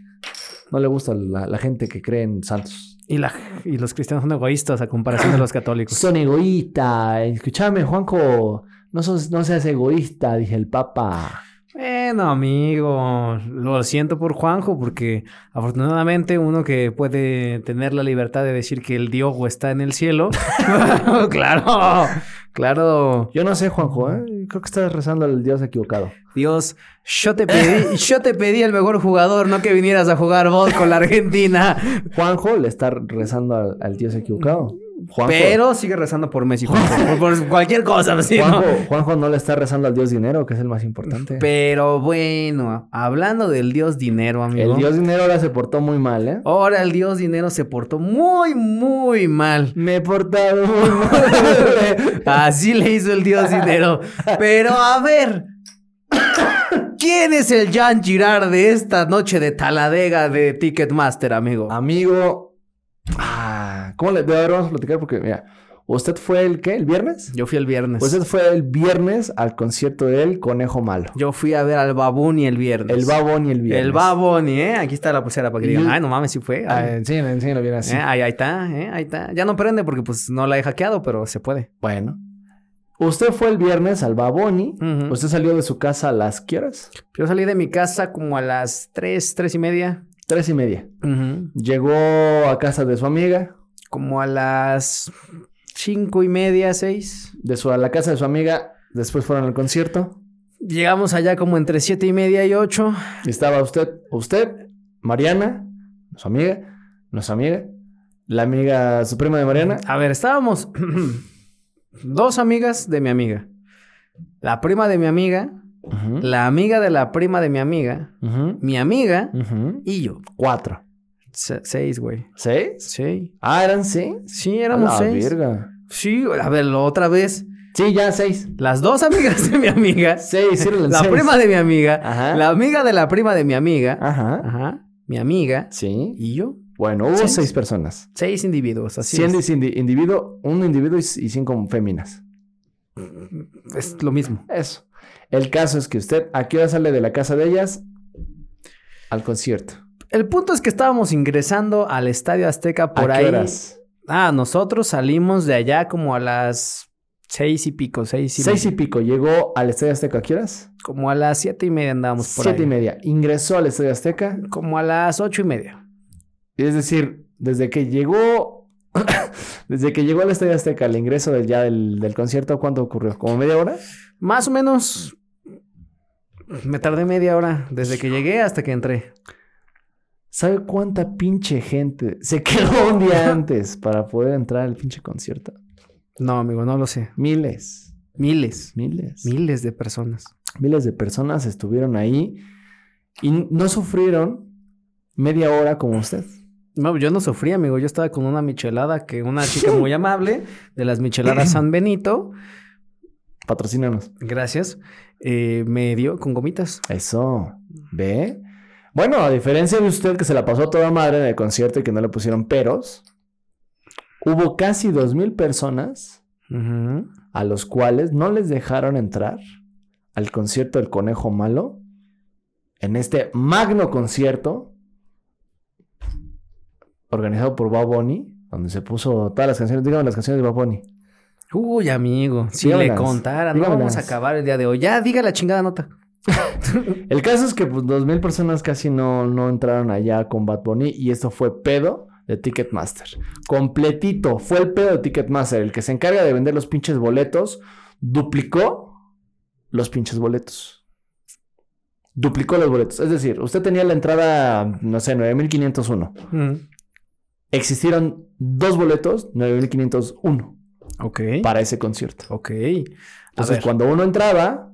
no le gusta la, la gente que cree en santos. Y, la, y los cristianos son egoístas a comparación de los (clears throat) católicos. Son egoístas. Escúchame, Juanjo. No, sos- no seas egoísta, dije el Papa. Bueno, amigo, lo siento por Juanjo, porque afortunadamente uno que puede tener la libertad de decir que el Diogo está en el cielo. (laughs) (laughs) claro, claro. Yo no sé, Juanjo, ¿eh? Creo que estás rezando al Dios equivocado. Dios, yo te pedí, (laughs) yo te pedí el mejor jugador, no que vinieras a jugar vos con la Argentina. Juanjo le está rezando al, al Dios equivocado. Juanjo, Pero sigue rezando por Messi, Juanjo, (laughs) por, por cualquier cosa, ¿sí, no? Juanjo, Juanjo no le está rezando al Dios dinero, que es el más importante. Pero bueno, hablando del Dios dinero, amigo. el Dios dinero ahora se portó muy mal, ¿eh? Ahora el Dios dinero se portó muy, muy mal. Me he portado muy mal. (laughs) Así le hizo el Dios dinero. Pero a ver. ¿Quién es el Jan Girard de esta noche de Taladega de Ticketmaster, amigo? Amigo. Ah, ¿Cómo le de ahora vamos a platicar? Porque, mira, ¿usted fue el qué? ¿El viernes? Yo fui el viernes. Usted fue el viernes al concierto del Conejo Malo. Yo fui a ver al Babuni el viernes. El Baboni el viernes. El Baboni, ¿eh? Aquí está la pulsera para que digan, ay, no mames, sí fue. Enséñalo, enséñalo bien así. eh, ahí, ahí está, ¿eh? Ahí está. Ya no prende porque pues no la he hackeado, pero se puede. Bueno. Usted fue el viernes al Baboni. Ujú. Usted salió de su casa a las ¿qué horas? Yo salí de mi casa como a las tres, tres y media. Tres y media. Llegó a casa de su amiga. Como a las cinco y media, seis. De su, a la casa de su amiga. Después fueron al concierto. Llegamos allá como entre siete y media y ocho. Y estaba usted, usted, Mariana, su amiga, nuestra amiga, la amiga, su prima de Mariana. A ver, estábamos (clears throat) dos amigas de mi amiga. La prima de mi amiga, la amiga de la prima de mi amiga, mi amiga y yo. Cuatro. Se- seis, güey. ¿Seis? Sí. Ah, eran seis. Sí, A éramos la seis. verga. Sí, a ver, otra vez. Sí, ya seis. Las dos amigas de mi amiga. (laughs) Seis, sí, La seis. prima de mi amiga. Ajá. La amiga de la prima de mi amiga. Ajá. Ajá. mi amiga Sí. y yo. Bueno, hubo seis personas. Seis individuos, así Cien es. indi- individuo, un individuo y cinco féminas. Es lo mismo. Eso. El caso es que usted, ¿a qué hora sale de la casa de ellas? Al concierto. El punto es que estábamos ingresando al Estadio Azteca por ¿A ahí. qué horas? Ah, nosotros salimos de allá como a las seis y pico, seis y Seis y pico. Llegó al Estadio Azteca. ¿A qué horas? Como a las siete y media andábamos por Siete ahí. y media. Ingresó al Estadio Azteca. Como a las ocho y media. Es decir, desde que llegó... (coughs) desde que llegó al Estadio Azteca, el ingreso del, ya del, del concierto, ¿cuánto ocurrió? ¿Como media hora? Más o menos me tardé media hora desde que llegué hasta que entré. ¿Sabe cuánta pinche gente se (laughs) quedó un día (laughs) antes para poder entrar al pinche concierto? No, amigo, no lo sé. Miles. Miles. Miles. Miles de personas. Miles de personas estuvieron ahí y no sufrieron media hora como usted. No, yo no sufrí, amigo. Yo estaba con una michelada que una chica (laughs) muy amable de las micheladas San Benito, Patrocínanos. gracias, eh, me dio con gomitas. Eso. ¿Ve? Bueno, a diferencia de usted que se la pasó toda madre en el concierto y que no le pusieron peros, hubo casi dos mil personas a los cuales no les dejaron entrar al concierto del Conejo Malo en este magno concierto organizado por Bob Bunny, donde se puso todas las canciones, dígame las canciones de Bob Bunny. Uy, amigo, si le Dígamelas. contara, no vamos a acabar el día de hoy. Ya, diga la chingada nota. (laughs) El caso es que pues, dos mil personas casi no, no entraron allá con Bad Bunny y esto fue pedo de Ticketmaster. Completito, fue el pedo de Ticketmaster. El que se encarga de vender los pinches boletos duplicó los pinches boletos. Duplicó los boletos. Es decir, usted tenía la entrada, no sé, 9501. Mm. Existieron dos boletos, 9501, Ok. para ese concierto. Ok. Entonces, cuando uno entraba,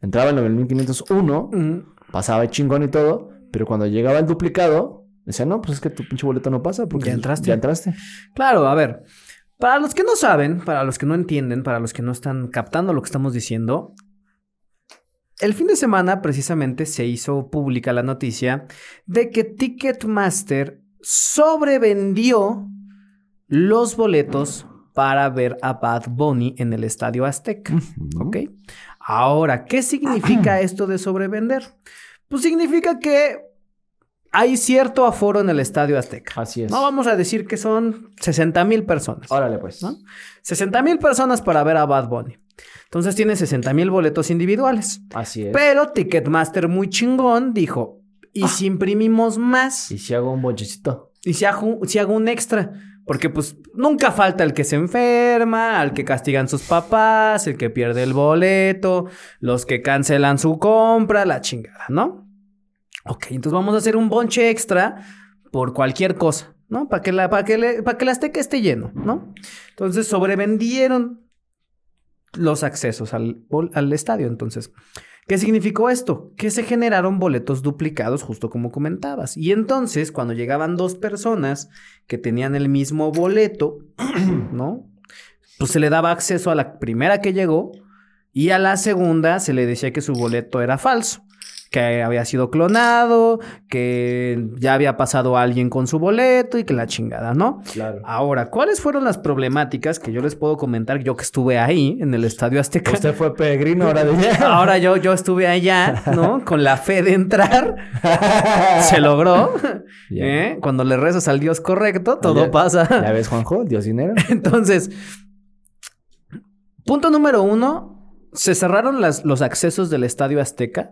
entraba en 9501. Mm. pasaba chingón y todo, pero cuando llegaba el duplicado, decía, no, pues es que tu pinche boleto no pasa porque Ya entraste. Ya entraste. Claro, a ver. Para los que no saben, para los que no entienden, para los que no están captando lo que estamos diciendo, el fin de semana precisamente se hizo pública la noticia de que Ticketmaster sobrevendió los boletos para ver a Bad Bunny en el Estadio Azteca. ¿Ok? Ahora, ¿qué significa esto de sobrevender? Pues significa que hay cierto aforo en el Estadio Azteca. Así es. No vamos a decir que son 60 mil personas. Órale, pues. ¿no? 60 mil personas para ver a Bad Bunny. Entonces tiene 60 mil boletos individuales. Así es. Pero Ticketmaster muy chingón dijo, ¿y si imprimimos más? Y si hago un bochecito. ¿Y si hago, si hago un extra? Porque pues nunca falta el que se enferma, al que castigan sus papás, el que pierde el boleto, los que cancelan su compra, la chingada, ¿no? Ok, entonces vamos a hacer un bonche extra por cualquier cosa, ¿no? Para que la, para que que la Azteca esté lleno, ¿no? Entonces sobrevendieron los accesos al, al estadio. Entonces, ¿qué significó esto? Que se generaron boletos duplicados, justo como comentabas. Y entonces, cuando llegaban dos personas que tenían el mismo boleto, (clears throat) ¿no? Pues se le daba acceso a la primera que llegó y a la segunda se le decía que su boleto era falso. Que había sido clonado, que ya había pasado alguien con su boleto y que la chingada, ¿no? Claro. Ahora, ¿cuáles fueron las problemáticas que yo les puedo comentar? Yo que estuve ahí en el Estadio Azteca. Usted fue peregrino ahora (laughs) de ya. Ahora yo, yo estuve allá, ¿no? Con la fe de entrar. (laughs) Se logró. ¿eh? Cuando le rezas al Dios correcto, todo Ya- pasa. ¿Ya ves, Juanjo? Dios dinero. (laughs) Entonces, punto número uno. Se cerraron las- los accesos del Estadio Azteca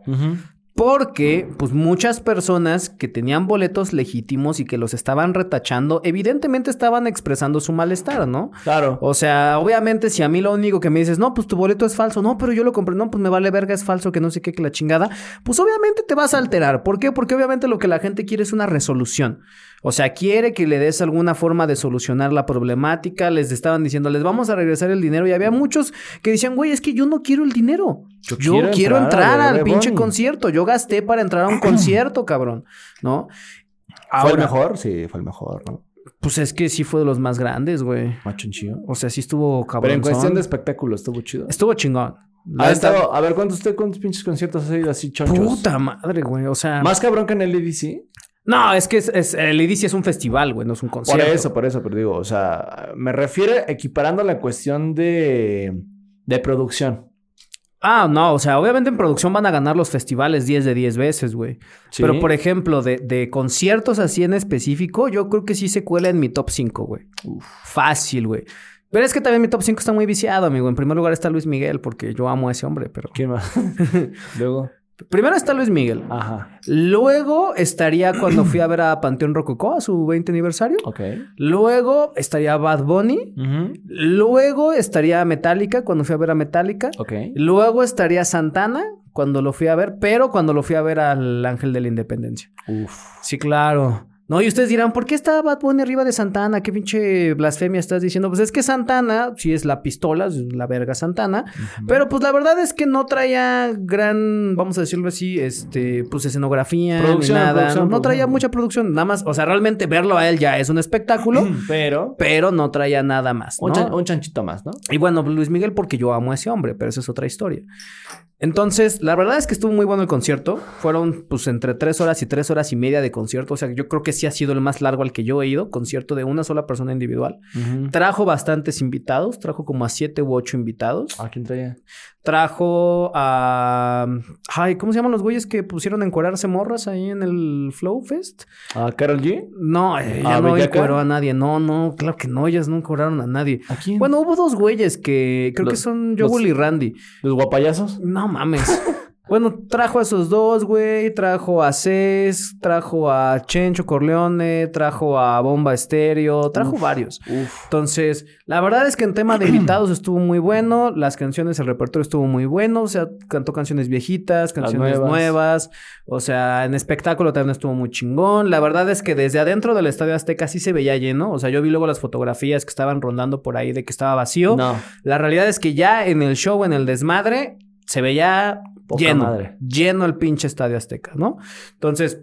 porque, pues, muchas personas que tenían boletos legítimos y que los estaban retachando, evidentemente estaban expresando su malestar, ¿no? Claro. O sea, obviamente, si a mí lo único que me dices, no, pues tu boleto es falso, no, pero yo lo compré, no, pues me vale verga, es falso, que no sé qué, que la chingada, pues obviamente te vas a alterar. ¿Por qué? Porque obviamente lo que la gente quiere es una resolución. O sea, quiere que le des alguna forma de solucionar la problemática. Les estaban diciendo, les vamos a regresar el dinero. Y había muchos que decían, güey, es que yo no quiero el dinero. Yo, quiero quiero, entrar al pinche Bunny". concierto. Yo gasté para entrar a un (clears throat) concierto, cabrón. ¿No? ¿Fue el mejor? Sí, fue el mejor, ¿no? Pues es que sí fue de los más grandes, güey. Machonchillo. O sea, sí estuvo cabrón. Pero en cuestión de espectáculo estuvo chido. Estuvo chingón. Ha estado, a ver, ¿cuántos usted cuántos pinches conciertos ha ido así chonchos? Puta madre, güey. O sea, ¿Más cabrón que en el EDC? No, es que es, es- el IDC es un festival, güey, no es un Por concierto. eso, por eso, pero digo, o sea, me refiero equiparando la cuestión de, de producción. Ah, no, o sea, obviamente en producción van a ganar los festivales 10 de 10 veces, güey. Sí. Pero, por ejemplo, de, de conciertos así en específico, yo creo que sí se cuela en mi top 5, güey. Fácil, güey. Pero es que también mi top 5 está muy viciado, amigo. En primer lugar está Luis Miguel, porque yo amo a ese hombre, pero... ¿Quién más? (laughs) Luego. Primero está Luis Miguel. Ajá. Luego estaría cuando fui a ver a Panteón Rococó a su 20 aniversario. Ok. Luego estaría Bad Bunny. Luego estaría Metallica cuando fui a ver a Metallica. Ok. Luego estaría Santana cuando lo fui a ver, pero cuando lo fui a ver al Ángel de la Independencia. Uf. Sí, claro. No, y ustedes dirán, ¿por qué está Bad Bunny arriba de Santana? ¿Qué pinche blasfemia estás diciendo? Pues es que Santana, sí es la pistola, es la verga Santana, pero pues la verdad es que no traía gran, vamos a decirlo así, este, pues escenografía, Producción, ni nada. producción, no, no traía mucha producción, nada más, o sea, realmente verlo a él ya es un espectáculo, (clears throat) Pero. pero no traía nada más. Un, un chanchito más, ¿no? Y bueno, Luis Miguel porque yo amo a ese hombre, pero esa es otra historia. Entonces, la verdad es que estuvo muy bueno el concierto. Fueron pues entre tres horas y tres horas y media de concierto. O sea, yo creo que sí ha sido el más largo al que yo he ido. Concierto de una sola persona individual. Trajo bastantes invitados. Trajo como a siete u ocho invitados. ¿A quién traía? Trajo a... Ay, ¿cómo se llaman los güeyes que pusieron a encuerarse morras ahí en el Flow Fest? ¿A Carol G? No, ella ¿A no Bellaca? encueró a nadie. No, no, claro que no. Ellas no encueraron a nadie. ¿A quién? Bueno, hubo dos güeyes que creo que son Joel y Randy. ¿Los guapayazos? No mames. (laughs) bueno, trajo a esos dos, güey. Trajo a Cés, trajo a Chencho Corleone, trajo a Bomba Estéreo, trajo varios. Uf. Entonces, la verdad es que en tema de invitados (clears throat) estuvo muy bueno. Las canciones, el repertorio estuvo muy bueno. O sea, cantó canciones viejitas, canciones nuevas. nuevas. O sea, en espectáculo también estuvo muy chingón. La verdad es que desde adentro del Estadio Azteca sí se veía lleno. O sea, yo vi luego las fotografías que estaban rondando por ahí de que estaba vacío. No. La realidad es que ya en el show, en el desmadre, se veía Poca lleno. madre. Lleno el pinche Estadio Azteca, ¿no? Entonces,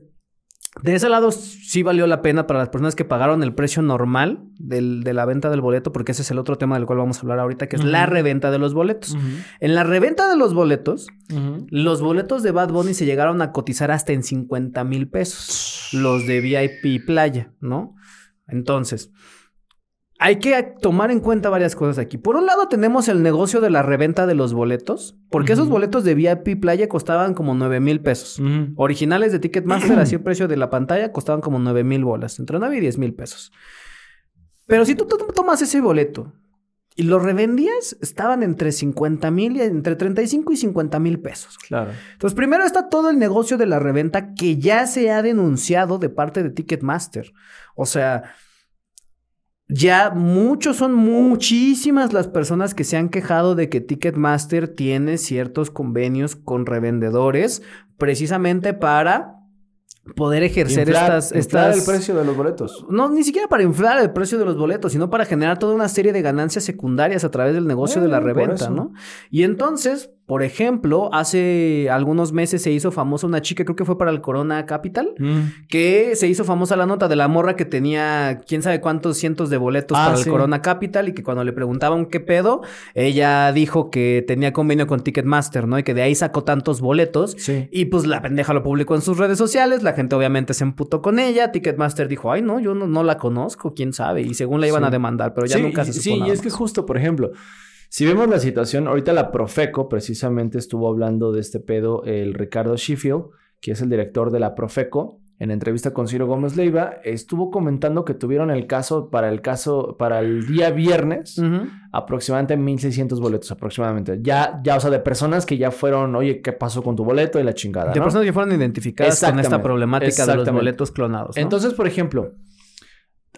de ese lado sí valió la pena para las personas que pagaron el precio normal del- de la venta del boleto, porque ese es el otro tema del cual vamos a hablar ahorita, que es la reventa de los boletos. En la reventa de los boletos, los boletos de Bad Bunny se llegaron a cotizar hasta en 50 mil pesos. Los de VIP Playa, ¿no? Entonces, hay que tomar en cuenta varias cosas aquí. Por un lado, tenemos el negocio de la reventa de los boletos, porque esos boletos de VIP Playa costaban como 9 mil pesos. Originales de Ticketmaster, así el (clears throat) precio de la pantalla, costaban como 9 mil bolas, entre 9 y 10 mil pesos. Pero si tú to- tomas ese boleto y lo revendías, estaban entre 50 mil y entre 35 y 50 mil pesos. Claro. Entonces, primero está todo el negocio de la reventa que ya se ha denunciado de parte de Ticketmaster. O sea, ya muchos son muchísimas las personas que se han quejado de que Ticketmaster tiene ciertos convenios con revendedores precisamente para poder ejercer Inflar- estas, inflar estas... el precio de los boletos. No, ni siquiera para inflar el precio de los boletos, sino para generar toda una serie de ganancias secundarias a través del negocio de la Eh, reventa. ¿no? Y entonces, por ejemplo, hace algunos meses se hizo famosa una chica, creo que fue para el Corona Capital, que se hizo famosa la nota de la morra que tenía quién sabe cuántos cientos de boletos Ah, para sí. el Corona Capital y que cuando le preguntaban qué pedo, ella dijo que tenía convenio con Ticketmaster, ¿no? Y que de ahí sacó tantos boletos. Sí. Y pues la pendeja lo publicó en sus redes sociales, la gente obviamente se emputó con ella, Ticketmaster dijo, ay no, yo no, no la conozco, quién sabe, y según la iban Sí. a demandar, pero ya nunca se supo Sí, nada y es que más. justo, por ejemplo, si vemos la situación, ahorita la Profeco precisamente estuvo hablando de este pedo el Ricardo Sheffield, que es el director de la Profeco, en entrevista con Ciro Gómez Leiva, estuvo comentando que tuvieron el caso para el caso para el día viernes Ujú. aproximadamente 1600 boletos aproximadamente. Ya ya o sea, de personas que ya fueron, "Oye, ¿qué pasó con tu boleto?" y la chingada, De ¿no? personas que fueron identificadas con esta problemática de los boletos clonados. ¿no? Entonces, por ejemplo,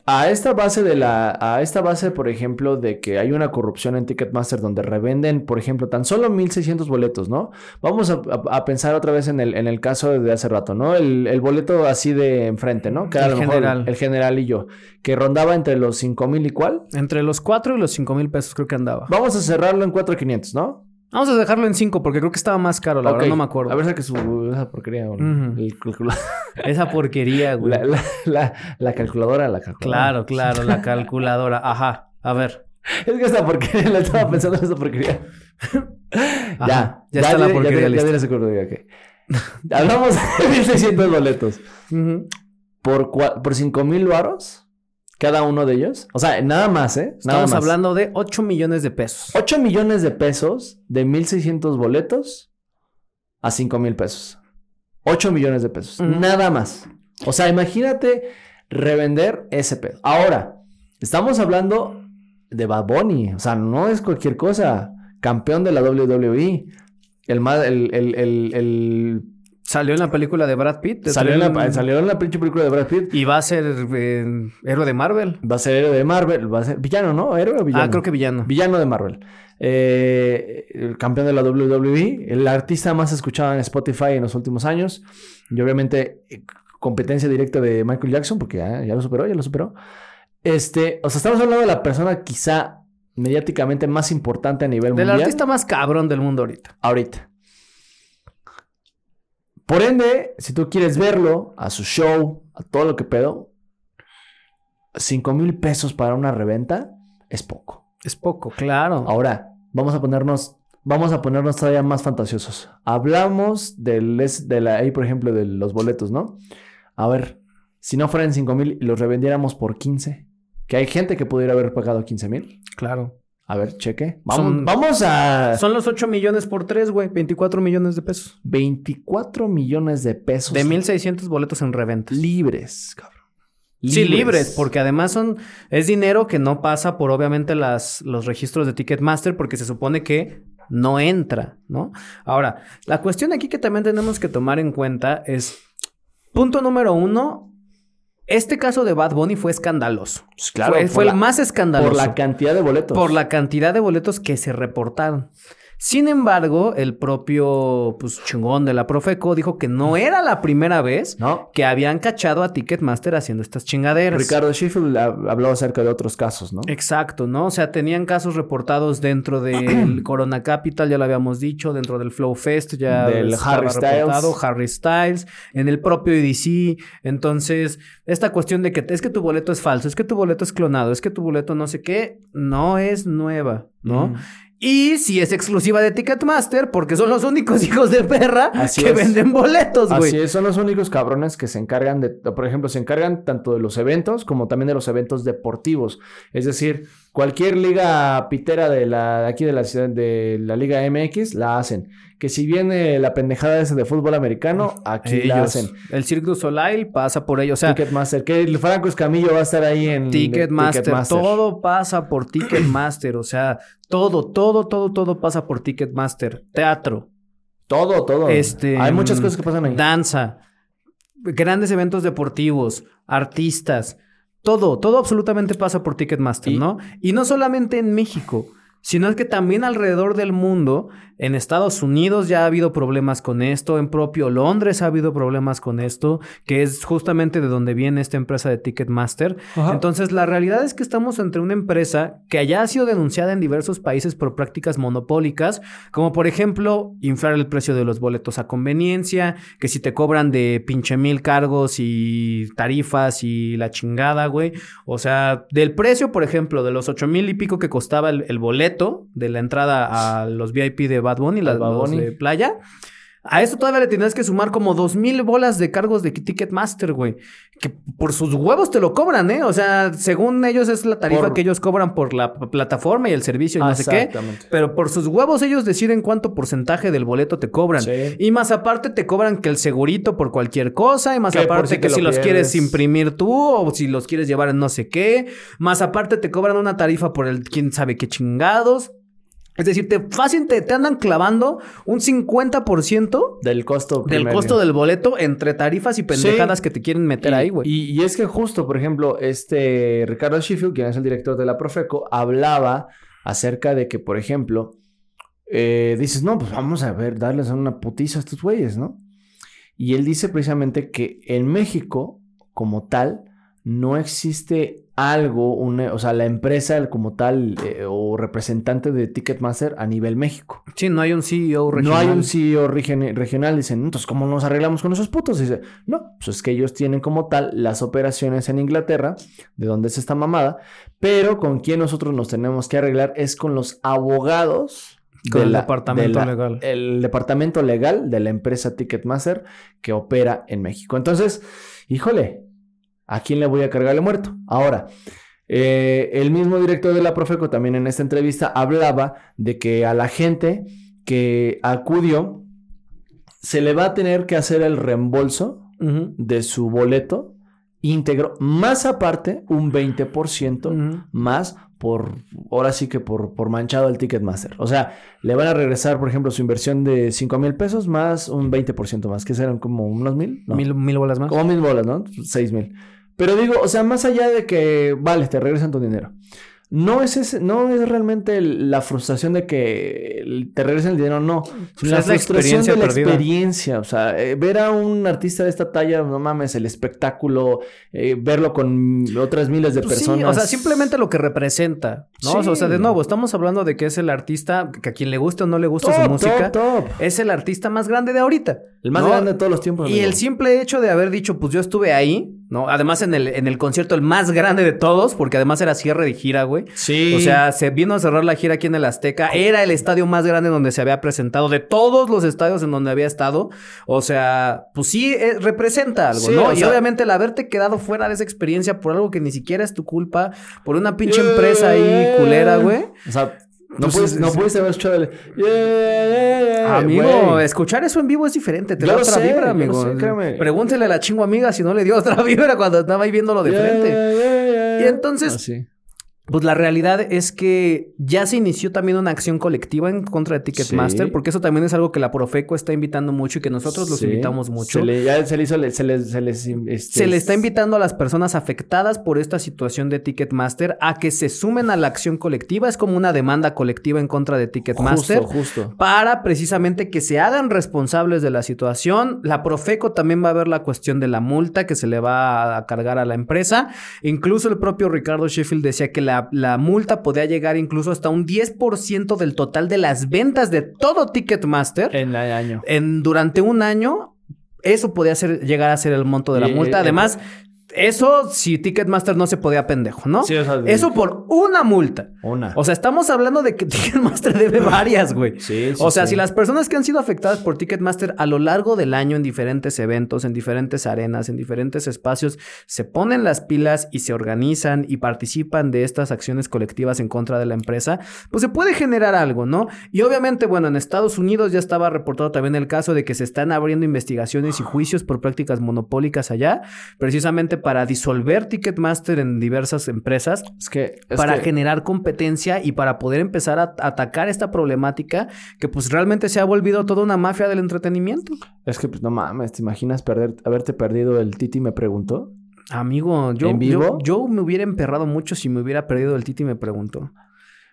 a esta base de la, a esta base, por ejemplo, de que hay una corrupción en Ticketmaster donde revenden, por ejemplo, tan solo 1600 boletos, ¿no? Vamos a, a- a pensar otra vez en el, en el caso de hace rato, ¿no? El, el boleto así de enfrente, ¿no? Que era El a lo mejor general. el general y yo, que rondaba entre los 5000 y cuál. Entre los 4 y los 5 mil pesos creo que andaba. Vamos a cerrarlo en 4500, ¿no? Vamos a dejarlo en 5 porque creo que estaba más caro, la verdad no me acuerdo. A ver, saque su esa porquería. güey. El calcula- (laughs) Esa porquería, güey. la, la, la, la calculadora, la calculadora. Claro, (laughs) claro, la calculadora. Ajá. A ver. Es que esta porquería, (laughs) la estaba pensando en esta porquería. Ajá, ya, ya está la porquería Ya, ya, lista. ya. Hablamos de 1600 boletos. Por, por 5 mil varos, cada uno de ellos. O sea, nada más, ¿eh? Nada Estamos más. hablando de 8 millones de pesos. 8 millones de pesos de 1.600 boletos a 5 mil pesos. 8 millones de pesos. Ujú. Nada más. O sea, imagínate revender ese pedo. Ahora, estamos hablando de Bad Bunny. O sea, no es cualquier cosa. Campeón de la WWE. El más, el, el, el, el- Salió en la película de Brad Pitt. Salió, en la, en- salió en la pinche película de Brad Pitt. Y va a ser eh, héroe de Marvel. Va a ser héroe de Marvel. Va a ser villano, ¿no? ¿Héroe o villano? Ah, creo que villano. Villano de Marvel. Eh, el campeón de la WWE. El artista más escuchado en Spotify en los últimos años. Y obviamente eh, competencia directa de Michael Jackson, porque ya, ya lo superó, ya lo superó. Este, o sea, estamos hablando de la persona quizá mediáticamente más importante a nivel Del mundial. artista más cabrón del mundo ahorita. ahorita. Por ende, si tú quieres verlo, a su show, a todo lo que pedo, 5 mil pesos para una reventa es poco. Es poco, claro. Ahora, vamos a ponernos, vamos a ponernos todavía más fantasiosos. Hablamos del, de la, ahí, por ejemplo, de los boletos, ¿no? A ver, si no fueran 5 mil y los revendiéramos por 15, que hay gente que pudiera haber pagado 15 mil. Claro. A ver, cheque. Vamos, Son- vamos a Son los 8 millones por 3, güey. 24 millones de pesos. 24 millones de pesos De 1600 boletos en reventa. libres, cabrón. Sí, libres, porque además son es dinero que no pasa por obviamente las los registros de Ticketmaster porque se supone que no entra, ¿no? Ahora, la cuestión aquí que también tenemos que tomar en cuenta es punto número uno. Este caso de Bad Bunny fue escandaloso. Pues claro, fue por fue la- el más escandaloso. por la cantidad de boletos. por la cantidad de boletos que se reportaron. Sin embargo, el propio pues, chingón de la Profeco dijo que no era la primera vez ¿No? que habían cachado a Ticketmaster haciendo estas chingaderas. Ricardo Sheffield ha- habló acerca de otros casos, ¿no? Exacto, ¿no? O sea, tenían casos reportados dentro del (clears throat) Corona Capital, ya lo habíamos dicho, dentro del Flow Fest, ya Del Harry reportado, Styles. Harry Styles, en el propio EDC. Entonces, esta cuestión de que es que tu boleto es falso, es que tu boleto es clonado, es que tu boleto no sé qué, no es nueva, ¿no? Mm. Y si es exclusiva de Ticketmaster, porque son los únicos (laughs) hijos de perra Así que es. venden boletos, güey. Así es, son los únicos cabrones que se encargan de, por ejemplo, se encargan tanto de los eventos como también de los eventos deportivos. Es decir, cualquier liga pitera de la de aquí de la ciudad de la Liga MX la hacen. Que si viene la pendejada esa de fútbol americano, aquí la Ellos. hacen. El Cirque Soleil pasa por ellos. O sea, Ticketmaster, que el Franco Escamillo va a estar ahí en Ticketmaster, Ticketmaster. todo pasa por Ticketmaster, o sea, todo, todo, todo, todo pasa por Ticketmaster. Teatro, Todo, todo. este, Hay muchas cosas que pasan ahí. danza, grandes eventos deportivos, artistas, todo, todo absolutamente pasa por Ticketmaster, Y- ¿no? Y no solamente en México, sino es que también alrededor del mundo, en Estados Unidos ya ha habido problemas con esto, en propio Londres ha habido problemas con esto, que es justamente de donde viene esta empresa de Ticketmaster. Ajá. Entonces, la realidad es que estamos entre una empresa que ya ha sido denunciada en diversos países por prácticas monopólicas, como por ejemplo, inflar el precio de los boletos a conveniencia, que si te cobran de pinche mil cargos y tarifas y la chingada, güey. O sea, del precio, por ejemplo, de los ocho mil y pico que costaba el, el boleto de la entrada a los VIP de Bad Bunny, las Bad los de playa. A eso todavía le tienes que sumar como dos mil bolas de cargos de Ticketmaster, güey. Que por sus huevos te lo cobran, ¿eh? O sea, según ellos es la tarifa Por- que ellos cobran por la plataforma y el servicio y no sé qué. Pero por sus huevos ellos deciden cuánto porcentaje del boleto te cobran. Sí. Y más aparte te cobran que el segurito por cualquier cosa. Y más aparte que si lo los quieres pierdes. imprimir tú o si los quieres llevar en no sé qué. Más aparte te cobran una tarifa por el quién sabe qué chingados. Es decir, te fácil te, te andan clavando un 50% Del costo del costo del boleto entre tarifas y pendejadas que te quieren meter Y- ahí, güey. Y, y es que justo, por ejemplo, este Ricardo Sheffield, quien es el director de la Profeco, hablaba acerca de que, por ejemplo, eh, dices, no, pues vamos a ver, darles una putiza a estos güeyes, ¿no? Y él dice precisamente que en México, como tal, no existe algo, una- o sea, la empresa como tal eh, o representante de Ticketmaster a nivel México. Sí, no hay un CEO regional. No hay un CEO region- regional. Dicen, entonces, ¿cómo nos arreglamos con esos putos? Dice, no, pues es que ellos tienen como tal las operaciones en Inglaterra, de donde es esta mamada, pero con quien nosotros nos tenemos que arreglar es con los abogados. Con de el la- departamento de la- legal. El departamento legal de la empresa Ticketmaster que opera en México. Entonces, híjole, ¿A quién le voy a cargar el muerto? Ahora, eh, el mismo director de la Profeco también en esta entrevista hablaba de que a la gente que acudió se le va a tener que hacer el reembolso de su boleto íntegro, más aparte un 20% Ujú. más por, ahora sí que por, por manchado el Ticketmaster. O sea, le van a regresar, por ejemplo, su inversión de 5 mil pesos más un 20% más, que serán como unos mil. No, Mil, mil bolas más. como mil bolas, ¿no? 6 mil. Pero digo, o sea, más allá de que, vale, te regresan tu dinero. No es, ese, no es realmente la frustración de que te regresen el dinero, no. Sino la es la frustración de la perdida. experiencia. O sea, eh, ver a un artista de esta talla, no mames, el espectáculo, eh, verlo con otras miles de Pues sí, personas. o sea, simplemente lo que representa, ¿no? Sí. O sea, de nuevo, estamos hablando de que es el artista, que a quien le guste o no le guste Top, su música, top, top. es el artista más grande de ahorita. El más ¿no? grande de todos los tiempos. Y amigo. el simple hecho de haber dicho, pues yo estuve ahí, ¿no? Además en el, en el concierto el más grande de todos, porque además era cierre de gira, güey. Sí. O sea, se vino a cerrar la gira aquí en el Azteca. Era el estadio más grande donde se había presentado, de todos los estadios en donde había estado. O sea, pues sí, eh, representa algo, Sí, ¿no? y sea- obviamente el haberte quedado fuera de esa experiencia por algo que ni siquiera es tu culpa, por una pinche empresa ahí culera, güey. O sea, no, Pues, puedes, es- no es- pudiste haber escuchado el... Yeah, yeah, yeah, Amigo, escuchar eso en vivo es diferente, te Yo da otra sé, vibra, amigo. sé. Pregúntele a la chingo amiga si no le dio (laughs) otra vibra cuando estaba ahí viéndolo de frente. Y entonces- Así. Pues la realidad es que ya se inició también una acción colectiva en contra de Ticketmaster, Sí. porque eso también es algo que la Profeco está invitando mucho y que nosotros los Sí. invitamos mucho. Se le, ya se le hizo... le- Se les... Se, les, este, Se le está invitando a las personas afectadas por esta situación de Ticketmaster a que se sumen a la acción colectiva. Es como una demanda colectiva en contra de Ticketmaster. Justo, justo. Para precisamente que se hagan responsables de la situación. La Profeco también va a ver la cuestión de la multa que se le va a cargar a la empresa. Incluso el propio Ricardo Sheffield decía que la, la multa podía llegar incluso hasta un 10% del total de las ventas de todo Ticketmaster En el año. en, durante un año. Eso podía ser, llegar a ser el monto de la Y, multa. eh, Además, eso si Ticketmaster no se podía pendejo, ¿no? Sí, o sea, eso por una multa. Una. O sea, estamos hablando de que (laughs) Ticketmaster debe varias, güey. Sí, sí, o sea, sí. si las personas que han sido afectadas por Ticketmaster a lo largo del año en diferentes eventos, en diferentes arenas, en diferentes espacios, se ponen las pilas y se organizan y participan de estas acciones colectivas en contra de la empresa, pues se puede generar algo, ¿no? Y obviamente, bueno, en Estados Unidos ya estaba reportado también el caso de que se están abriendo investigaciones y juicios por prácticas monopólicas allá, precisamente para disolver Ticketmaster en diversas empresas Es que... es para que- generar competencia y para poder empezar a atacar esta problemática que pues realmente se ha volvido toda una mafia del entretenimiento. Es que, pues, no mames, ¿te imaginas perder, haberte perdido el Titi me preguntó? Amigo, yo, ¿En yo, vivo? yo me hubiera emperrado mucho si me hubiera perdido el Titi me preguntó.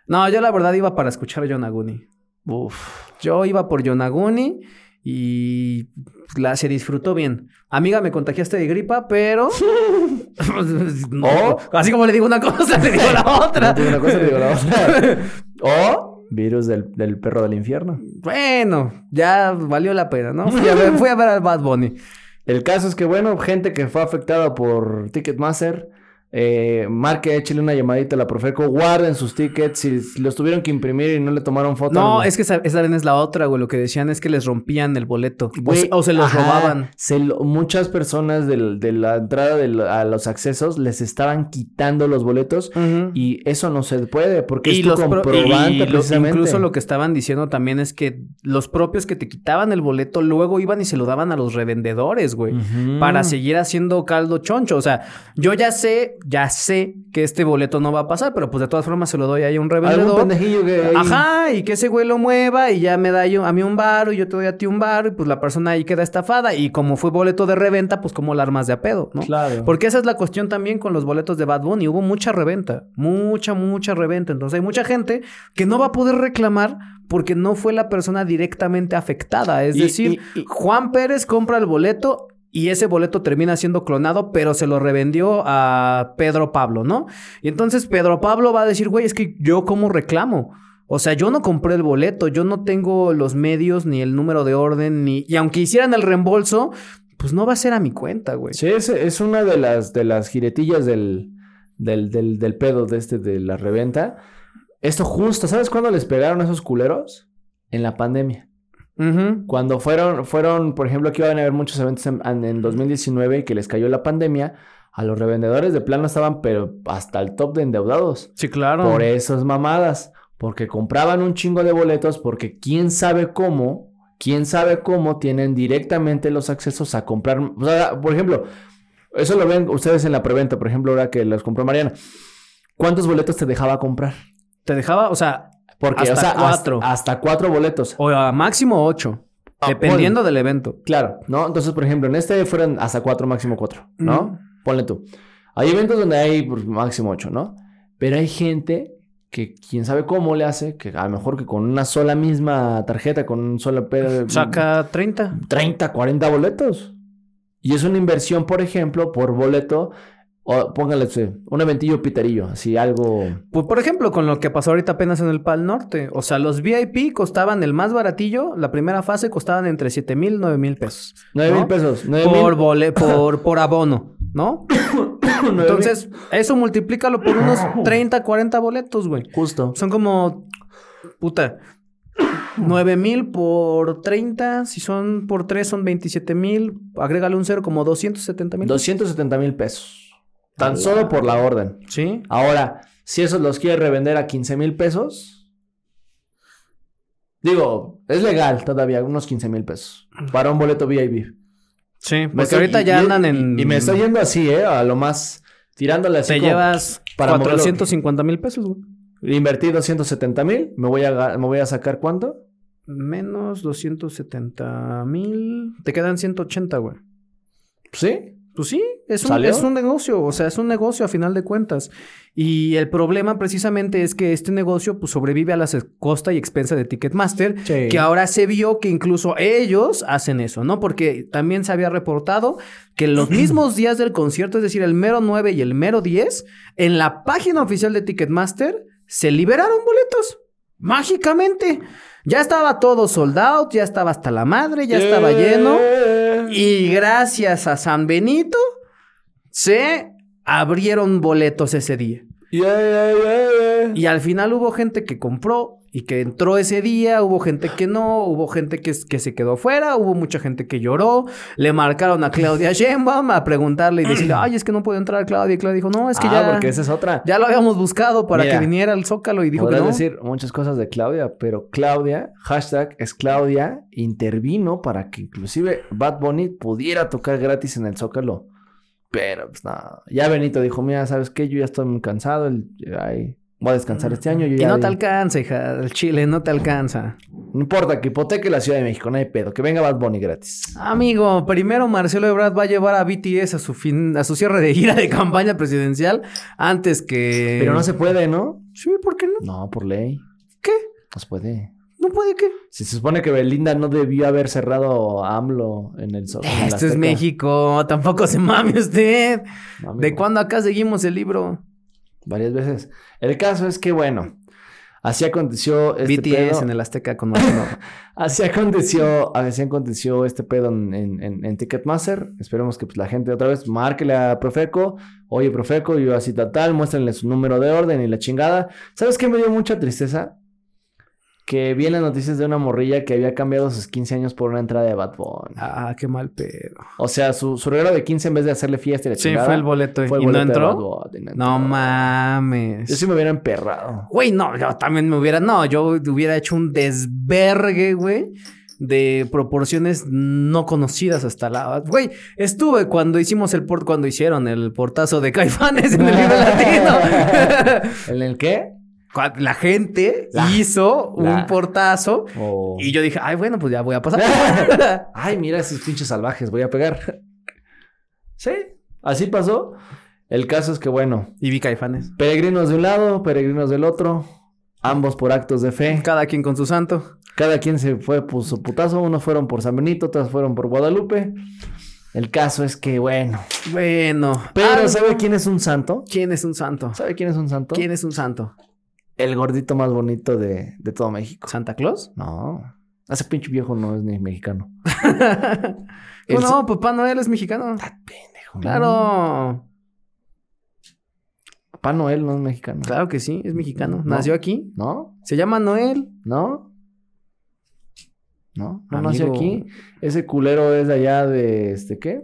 No, yo la verdad iba para escuchar a Yonaguni. Uf. Yo iba por Yonaguni y la, se disfrutó bien. Amiga, me contagiaste de gripa, pero... (laughs) (laughs) No, O- Así como le digo una cosa, le digo la (laughs) otra. Te digo una cosa, te digo la otra. o virus del, del perro del infierno. Bueno, ya valió la pena, ¿no? Fui a ver, fui a ver al Bad Bunny. El caso es que, bueno, gente que fue afectada por Ticketmaster, eh, marque, échale una llamadita a la Profeco, guarden sus tickets. Si los tuvieron que imprimir y no le tomaron foto. No, es que esa, esa es la otra, güey. Lo que decían es que les rompían el boleto. O, se, o se los ajá, robaban. se lo- muchas personas del- de la entrada de la- a los accesos les estaban quitando los boletos y eso no se puede porque es tu los pro- comprobante y precisamente. incluso lo que estaban diciendo también es que los propios que te quitaban el boleto luego iban y se lo daban a los revendedores, güey. Para seguir haciendo caldo choncho. O sea, yo ya sé, ya sé que este boleto no va a pasar, pero pues de todas formas se lo doy ahí a un revendedor. pendejillo que... ahí- Ajá, y que ese güey lo mueva y ya me da yo, a mí un bar y yo te doy a ti un bar y pues la persona ahí queda estafada. Y como fue boleto de reventa, pues como la armas de a pedo, ¿no? Claro. Porque esa es la cuestión también con los boletos de Bad Bunny. Hubo mucha reventa, mucha, mucha reventa. Entonces hay mucha gente que no va a poder reclamar porque no fue la persona directamente afectada. Es Y- decir, y- y- Juan Pérez compra el boleto y ese boleto termina siendo clonado, pero se lo revendió a Pedro Pablo, ¿no? Y entonces Pedro Pablo va a decir, güey, es que yo cómo reclamo. O sea, yo no compré el boleto, yo no tengo los medios, ni el número de orden, ni... Y aunque hicieran el reembolso, pues no va a ser a mi cuenta, güey. Sí, es, es una de las, de las giretillas del, del, del, del pedo de este, de la reventa. Esto justo, ¿sabes cuándo les pegaron a esos culeros? En la pandemia. Cuando fueron, fueron, por ejemplo, que iban a haber muchos eventos en, en- en 2019 y que les cayó la pandemia, A los revendedores de plano estaban, pero hasta el top de endeudados. Sí, claro. Por esas mamadas. Porque compraban un chingo de boletos porque quién sabe cómo, quién sabe cómo tienen directamente los accesos a comprar. O sea, por ejemplo, eso lo ven ustedes en la preventa, por ejemplo, ahora que los compró Mariana. ¿Cuántos boletos te dejaba comprar? Te dejaba, o sea, Porque, Hasta o sea, cuatro. Hasta, hasta cuatro boletos. o a máximo ocho. Ah, dependiendo del evento. Claro, ¿no? Entonces, por ejemplo, en este fueron hasta cuatro, máximo cuatro, ¿no? Ujú. Ponle tú. Hay eventos donde hay pues, máximo ocho, ¿no? Pero hay gente que quién sabe cómo le hace, que a lo mejor que con una sola misma tarjeta, con un solo Saca 30. 30, 40 boletos. Y es una inversión, por ejemplo, por boleto, o póngale un eventillo piterillo, así algo... Pues, por ejemplo, con lo que pasó ahorita apenas en el Pal Norte. O sea, los VIP costaban el más baratillo, la primera fase costaban entre 7 mil y 9 mil pesos. 9 ¿no? mil pesos. 9 Por, bole- (coughs) por, por abono, ¿no? (coughs) Entonces, eso multiplícalo por unos (coughs) 30, 40 boletos, güey. Justo. Son como. Puta. 9 mil por 30. Si son por 3, son 27 mil. Agrégale un cero, como 270 mil. 270 mil pesos. Tan solo por la orden. Sí. Ahora, si esos los quiere revender a 15 mil pesos, digo, es legal todavía, unos 15 mil pesos para un boleto VIP. Sí. Porque estoy- ahorita ya andan y- en. Y, me estoy yendo así, ¿eh? A lo más tirándole así. Te como llevas para moverlo. 450 mil pesos, güey. Invertí 270 mil, me, voy a me voy a sacar cuánto? Menos 270 mil. Te quedan 180, güey. ¿Sí? Pues sí, es un, ¿Salió? es un negocio, o sea, es un negocio a final de cuentas. Y el problema precisamente es que este negocio pues, sobrevive a la se- costa y expensa de Ticketmaster, Sí. que ahora se vio que incluso ellos hacen eso, ¿no? Porque también se había reportado que los (clears throat) mismos días del concierto, es decir, el mero 9 y el mero 10, en la página oficial de Ticketmaster se liberaron boletos. Mágicamente. Ya estaba todo sold out, ya estaba hasta la madre, ya estaba lleno. Y gracias a San Benito se abrieron boletos ese día. Yeah, yeah, yeah, Y al final hubo gente que compró y que entró ese día, hubo gente que no, hubo gente que, que se quedó fuera, hubo mucha gente que lloró, le marcaron a Claudia (laughs) Sheinbaum a preguntarle y decirle, ay, es que no puedo entrar Claudia. Y Claudia dijo, no, es que ah, ya, porque esa es otra. ya lo habíamos buscado para Mira, que viniera al Zócalo y dijo que no. decir muchas cosas de Claudia, pero Claudia, hashtag es Claudia, intervino para que inclusive Bad Bunny pudiera tocar gratis en el Zócalo. Pero pues nada, ya Benito dijo, mira, ¿sabes qué? Yo ya estoy muy cansado, el- ay, voy a descansar este año. Yo Y ya no di- te alcanza, hija, el Chile no te alcanza. No importa, que hipoteque la Ciudad de México, no hay pedo, que venga Bad Bunny gratis. Amigo, primero Marcelo Ebrard va a llevar a BTS a su fin, a su cierre de gira de campaña presidencial antes que. Pero no se puede, ¿no? Sí, ¿por qué no? No, por ley. ¿Qué? No se puede. No puede que. Si se supone que Belinda no debió haber cerrado a AMLO en el la Esto es. México, tampoco se mame usted. No. ¿De cuándo acá seguimos el libro? Varias veces. El caso es que, bueno, así aconteció este BTS pedo. en el Azteca con Marcelo. (laughs) Así aconteció, así aconteció este pedo en, en- en- Ticketmaster. Esperemos que pues, la gente otra vez marque a Profeco. Oye, Profeco, yo así tal, tal, muéstrenle su número de orden y la chingada. ¿Sabes qué me dio mucha tristeza? Que vi en las noticias de una morrilla que había cambiado sus 15 años por una entrada de Bad Bunny. ah, qué mal pedo. O sea, su, su regalo de 15 en vez de hacerle fiesta y la Sí, chingada. fue el boleto. fue el ¿Y no de entró? Bad Bunny, no No mames. Yo sí me hubiera emperrado. Güey, no, yo también me hubiera, no, yo hubiera hecho un desvergue, güey, de proporciones no conocidas hasta la... Güey, estuve cuando hicimos el port, cuando hicieron el portazo de Caifanes en el libro latino. (laughs) ¿En el qué? La gente La- hizo la- un portazo O- y yo dije, ay, bueno, pues ya voy a pasar. (laughs) (laughs) Ay, mira esos pinches salvajes, voy a pegar. sí, así pasó. El caso es que, bueno, y vi Caifanes. peregrinos de un lado, peregrinos del otro, ambos por actos de fe. Cada quien con su santo. Cada quien se fue por su putazo. Unos fueron por San Benito, otros fueron por Guadalupe. El caso es que, bueno. Bueno. Pero, ¿sabe quién es un santo? ¿Quién es un santo? ¿Sabe quién es un santo? ¿Quién es un santo? El gordito más bonito de, de todo México. ¿Santa Claus? No. Ese pinche viejo no es ni mexicano. (laughs) El ¿Cómo no? Papá Noel es mexicano. Pendejo. ¿no? Claro. Papá Noel no es mexicano. Claro que sí, es mexicano. No. Nació aquí. ¿No? Se llama Noel. ¿No? ¿No? No Amigo. nació aquí. Ese culero es de allá de, este, ¿qué?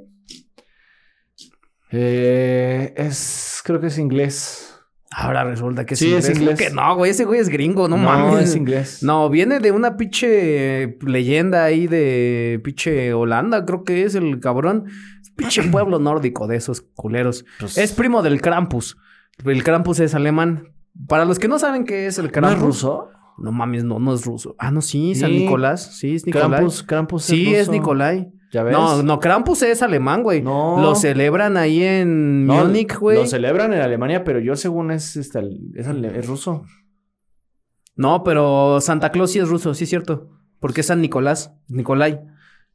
Eh, es, creo que es inglés. Ahora resulta que es Sí, es inglés. inglés. Que no, güey, ese güey es gringo, no, No, mames. es inglés. No, viene de una pinche leyenda ahí de pinche Holanda, creo que es el cabrón. Pinche (clears throat) pueblo nórdico de esos culeros. Pues- Es primo del Krampus. El Krampus es alemán. Para los que no saben qué es el ¿No Krampus. es ruso? No mames, no, no es ruso. Ah, no, sí, San Sí. Nicolás. Sí, es Nicolai. Krampus, Krampus sí, es. Nicolai. ¿Ya ves? No, no, Krampus es alemán, güey. No. Lo celebran ahí en No, Múnich, güey. Lo celebran en Alemania, pero yo según es, este, es, ale- es ruso. No, pero Santa Claus sí es ruso, sí es cierto. Porque es San Nicolás, Nicolai.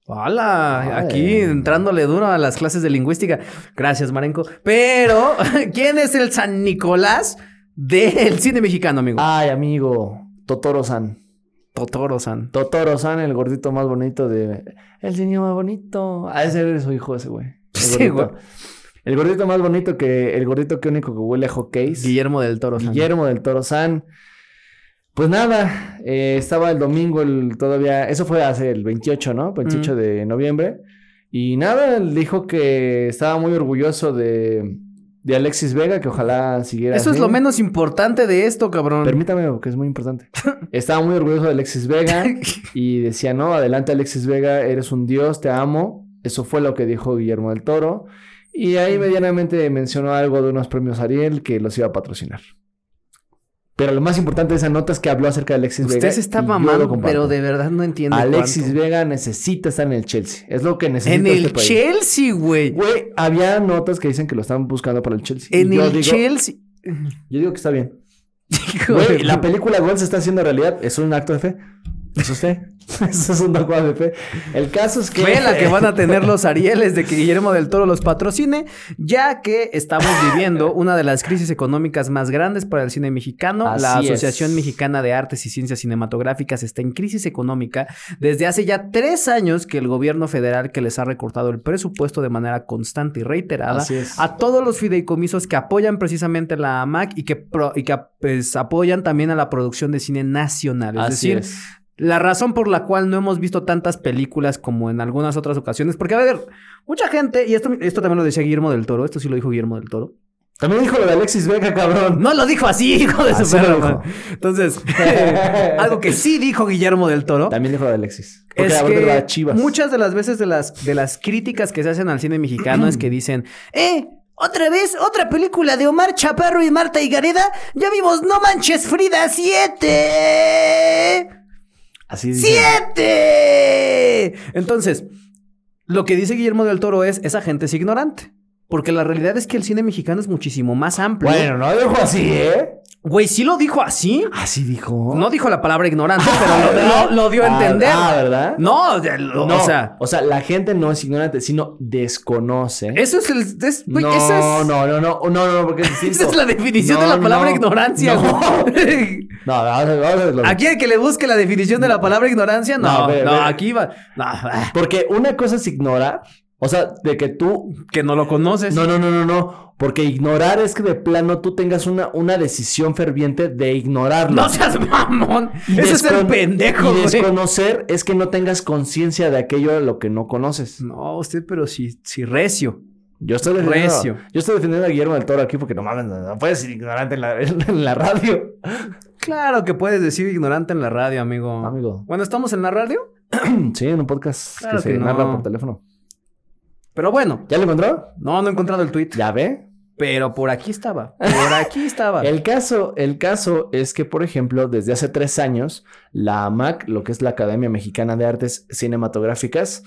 ¡Hala! Aquí entrándole duro a las clases de lingüística. Gracias, Marenco. Pero, (laughs) ¿quién es el San Nicolás del cine mexicano, amigo? Ay, amigo. Totoro-san. Totoro-san. Totoro-san, el gordito más bonito de... El niño más bonito. Ah, ese es su hijo ese, güey. El Sí, gordito. güey. El gordito más bonito que... El gordito que único que huele a hockeys. Guillermo del Toro. San. Guillermo del Toro San. Pues nada, eh, estaba el domingo, el, todavía, eso fue hace el 28, ¿no? 28 de noviembre. Y nada, él dijo que estaba muy orgulloso de, de Alexis Vega, que ojalá siguiera. Eso es lo menos importante de esto, cabrón. Permítame, porque es muy importante. (laughs) Estaba muy orgulloso de Alexis Vega (laughs) y decía, no, adelante Alexis Vega, eres un dios, te amo. Eso fue lo que dijo Guillermo del Toro. Y ahí medianamente mencionó algo de unos premios Ariel que los iba a patrocinar. Pero lo más importante de esa nota es que habló acerca de Alexis Vega. Usted se está mamando, pero de verdad no entiende Alexis cuánto. Vega necesita estar en el Chelsea. Es lo que necesita En el este país. Chelsea, güey. Güey, había notas que dicen que lo están buscando para el Chelsea. En yo el digo- Chelsea. Yo digo que está bien. (laughs) Güey, la película Gol se está haciendo realidad. Es un acto de fe. ¿Eso usted? (laughs) Eso es un de fe. El caso es que... Fue la que van a tener los (laughs) Arieles de que Guillermo del Toro los patrocine, ya que estamos viviendo una de las crisis económicas más grandes para el cine mexicano. la es. Asociación Mexicana de Artes y Ciencias Cinematográficas está en crisis económica desde hace ya tres años que el gobierno federal que les ha recortado el presupuesto de manera constante y reiterada a todos los fideicomisos que apoyan precisamente la AMAC y que, pro- y que pues, apoyan también a la producción de cine nacional. Es Así decir, es. La razón por la cual no hemos visto tantas películas como en algunas otras ocasiones, porque a ver, mucha gente, y esto, esto también lo decía Guillermo del Toro, esto sí lo dijo Guillermo del Toro. También dijo lo de Alexis Vega, cabrón. No lo dijo así, hijo de su Así man. Entonces, (laughs) algo que sí dijo Guillermo del Toro También dijo lo de Alexis. Porque es que chivas. muchas de las veces de las, de las críticas que se hacen al cine mexicano es que (clears throat) dicen, ¡eh! ¿Otra vez? ¿Otra película de Omar Chaparro y Marta Higareda? ¡Ya vimos No Manches Frida 7! Así dice. ¡Siete! Entonces, lo que dice Guillermo del Toro es, esa gente es ignorante. Porque la realidad es que el cine mexicano es muchísimo más amplio. Bueno, no dijo así, ¿eh? Güey, sí lo dijo así. Así dijo. No dijo la palabra ignorante, pero lo, lo- lo dio a Ah, entender. ah, ¿verdad? No, de- lo- No, o sea, la gente no es ignorante, sino desconoce. eso es el... es- güey, no, es, no, no, no, no, no, no, porque es (laughs) esa es la definición No, de la palabra no, ignorancia. No, güey. (laughs) no, vamos a, vamos a verlo. ¿Aquí el que le busque la definición de la palabra ignorancia? No, No, no, ve, ve. aquí va. Ah, Porque una cosa es ignorar, o sea, de que tú que no lo conoces. No, no, no, no, no. Porque ignorar es que de plano tú tengas una, una decisión ferviente de ignorarlo. No seas mamón. Y Ese es el pendejo, Y desconocer es que no tengas conciencia de aquello de lo que no conoces. No, usted, pero sí, sí, recio. Yo estoy defendiendo, Recio. yo estoy defendiendo a Guillermo del Toro aquí porque no mames, no, puedes ser ignorante en la, en la radio. Claro que puedes decir ignorante en la radio, amigo. Amigo. Bueno, ¿estamos en la radio? (clears throat) Sí, en un podcast Claro que se no. narra por teléfono. Pero bueno, ¿Ya lo encontró? no, no he encontrado el tweet. ¿Ya ve? Pero por aquí estaba. Por aquí estaba. (laughs) El caso, el caso es que, por ejemplo, desde hace tres años, la AMAC, lo que es la Academia Mexicana de Artes Cinematográficas,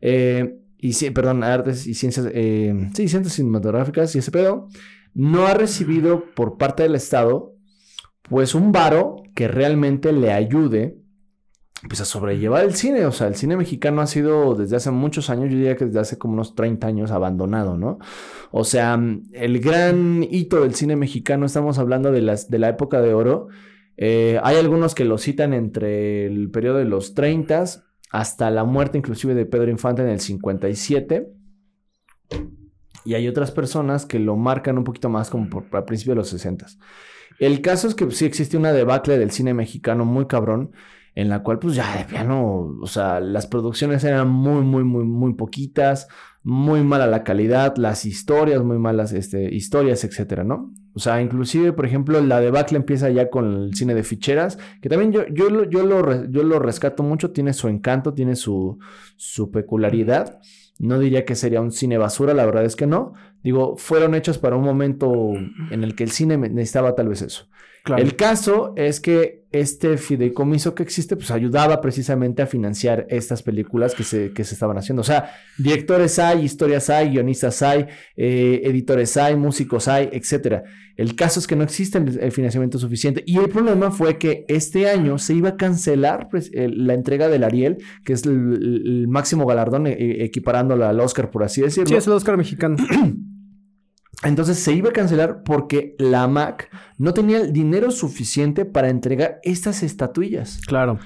eh, y sí, perdón, artes y ciencias, eh, sí, ciencias cinematográficas y ese pedo, no ha recibido por parte del Estado, pues un varo que realmente le ayude, pues a sobrellevar el cine. O sea, el cine mexicano ha sido desde hace muchos años, yo diría que desde hace como unos 30 años abandonado, ¿no? O sea, el gran hito del cine mexicano, estamos hablando de, las, de la época de oro. Eh, hay algunos que lo citan entre el periodo de los 30 hasta la muerte inclusive de Pedro Infante en el 57. Y hay otras personas que lo marcan un poquito más como por, a principios de los 60. El caso es que sí existe una debacle del cine mexicano muy cabrón, en la cual pues ya de plano, o sea, las producciones eran muy, muy, muy, muy poquitas, muy mala la calidad, las historias, muy malas este, historias, etcétera, ¿no? O sea, inclusive, por ejemplo, la debacle empieza ya con el cine de ficheras, que también yo, yo, lo- yo, lo, yo lo rescato mucho, tiene su encanto, tiene su, su peculiaridad. No diría que sería un cine basura, la verdad es que no. Digo, fueron hechos para un momento en el que el cine necesitaba tal vez eso. Claro. El caso es que este fideicomiso que existe, pues ayudaba precisamente a financiar estas películas que se, que se estaban haciendo. O sea, directores hay, historias hay, guionistas hay, eh, editores hay, músicos hay, etcétera. El caso es que no existe el, el financiamiento suficiente. Y el problema fue que este año se iba a cancelar pues, el- la entrega del Ariel, que es el, el máximo galardón, eh, equiparándola al Oscar, por así decirlo. Sí, es el Oscar mexicano. (clears throat) Entonces se iba a cancelar porque la MAC no tenía el dinero suficiente para entregar estas estatuillas. claro.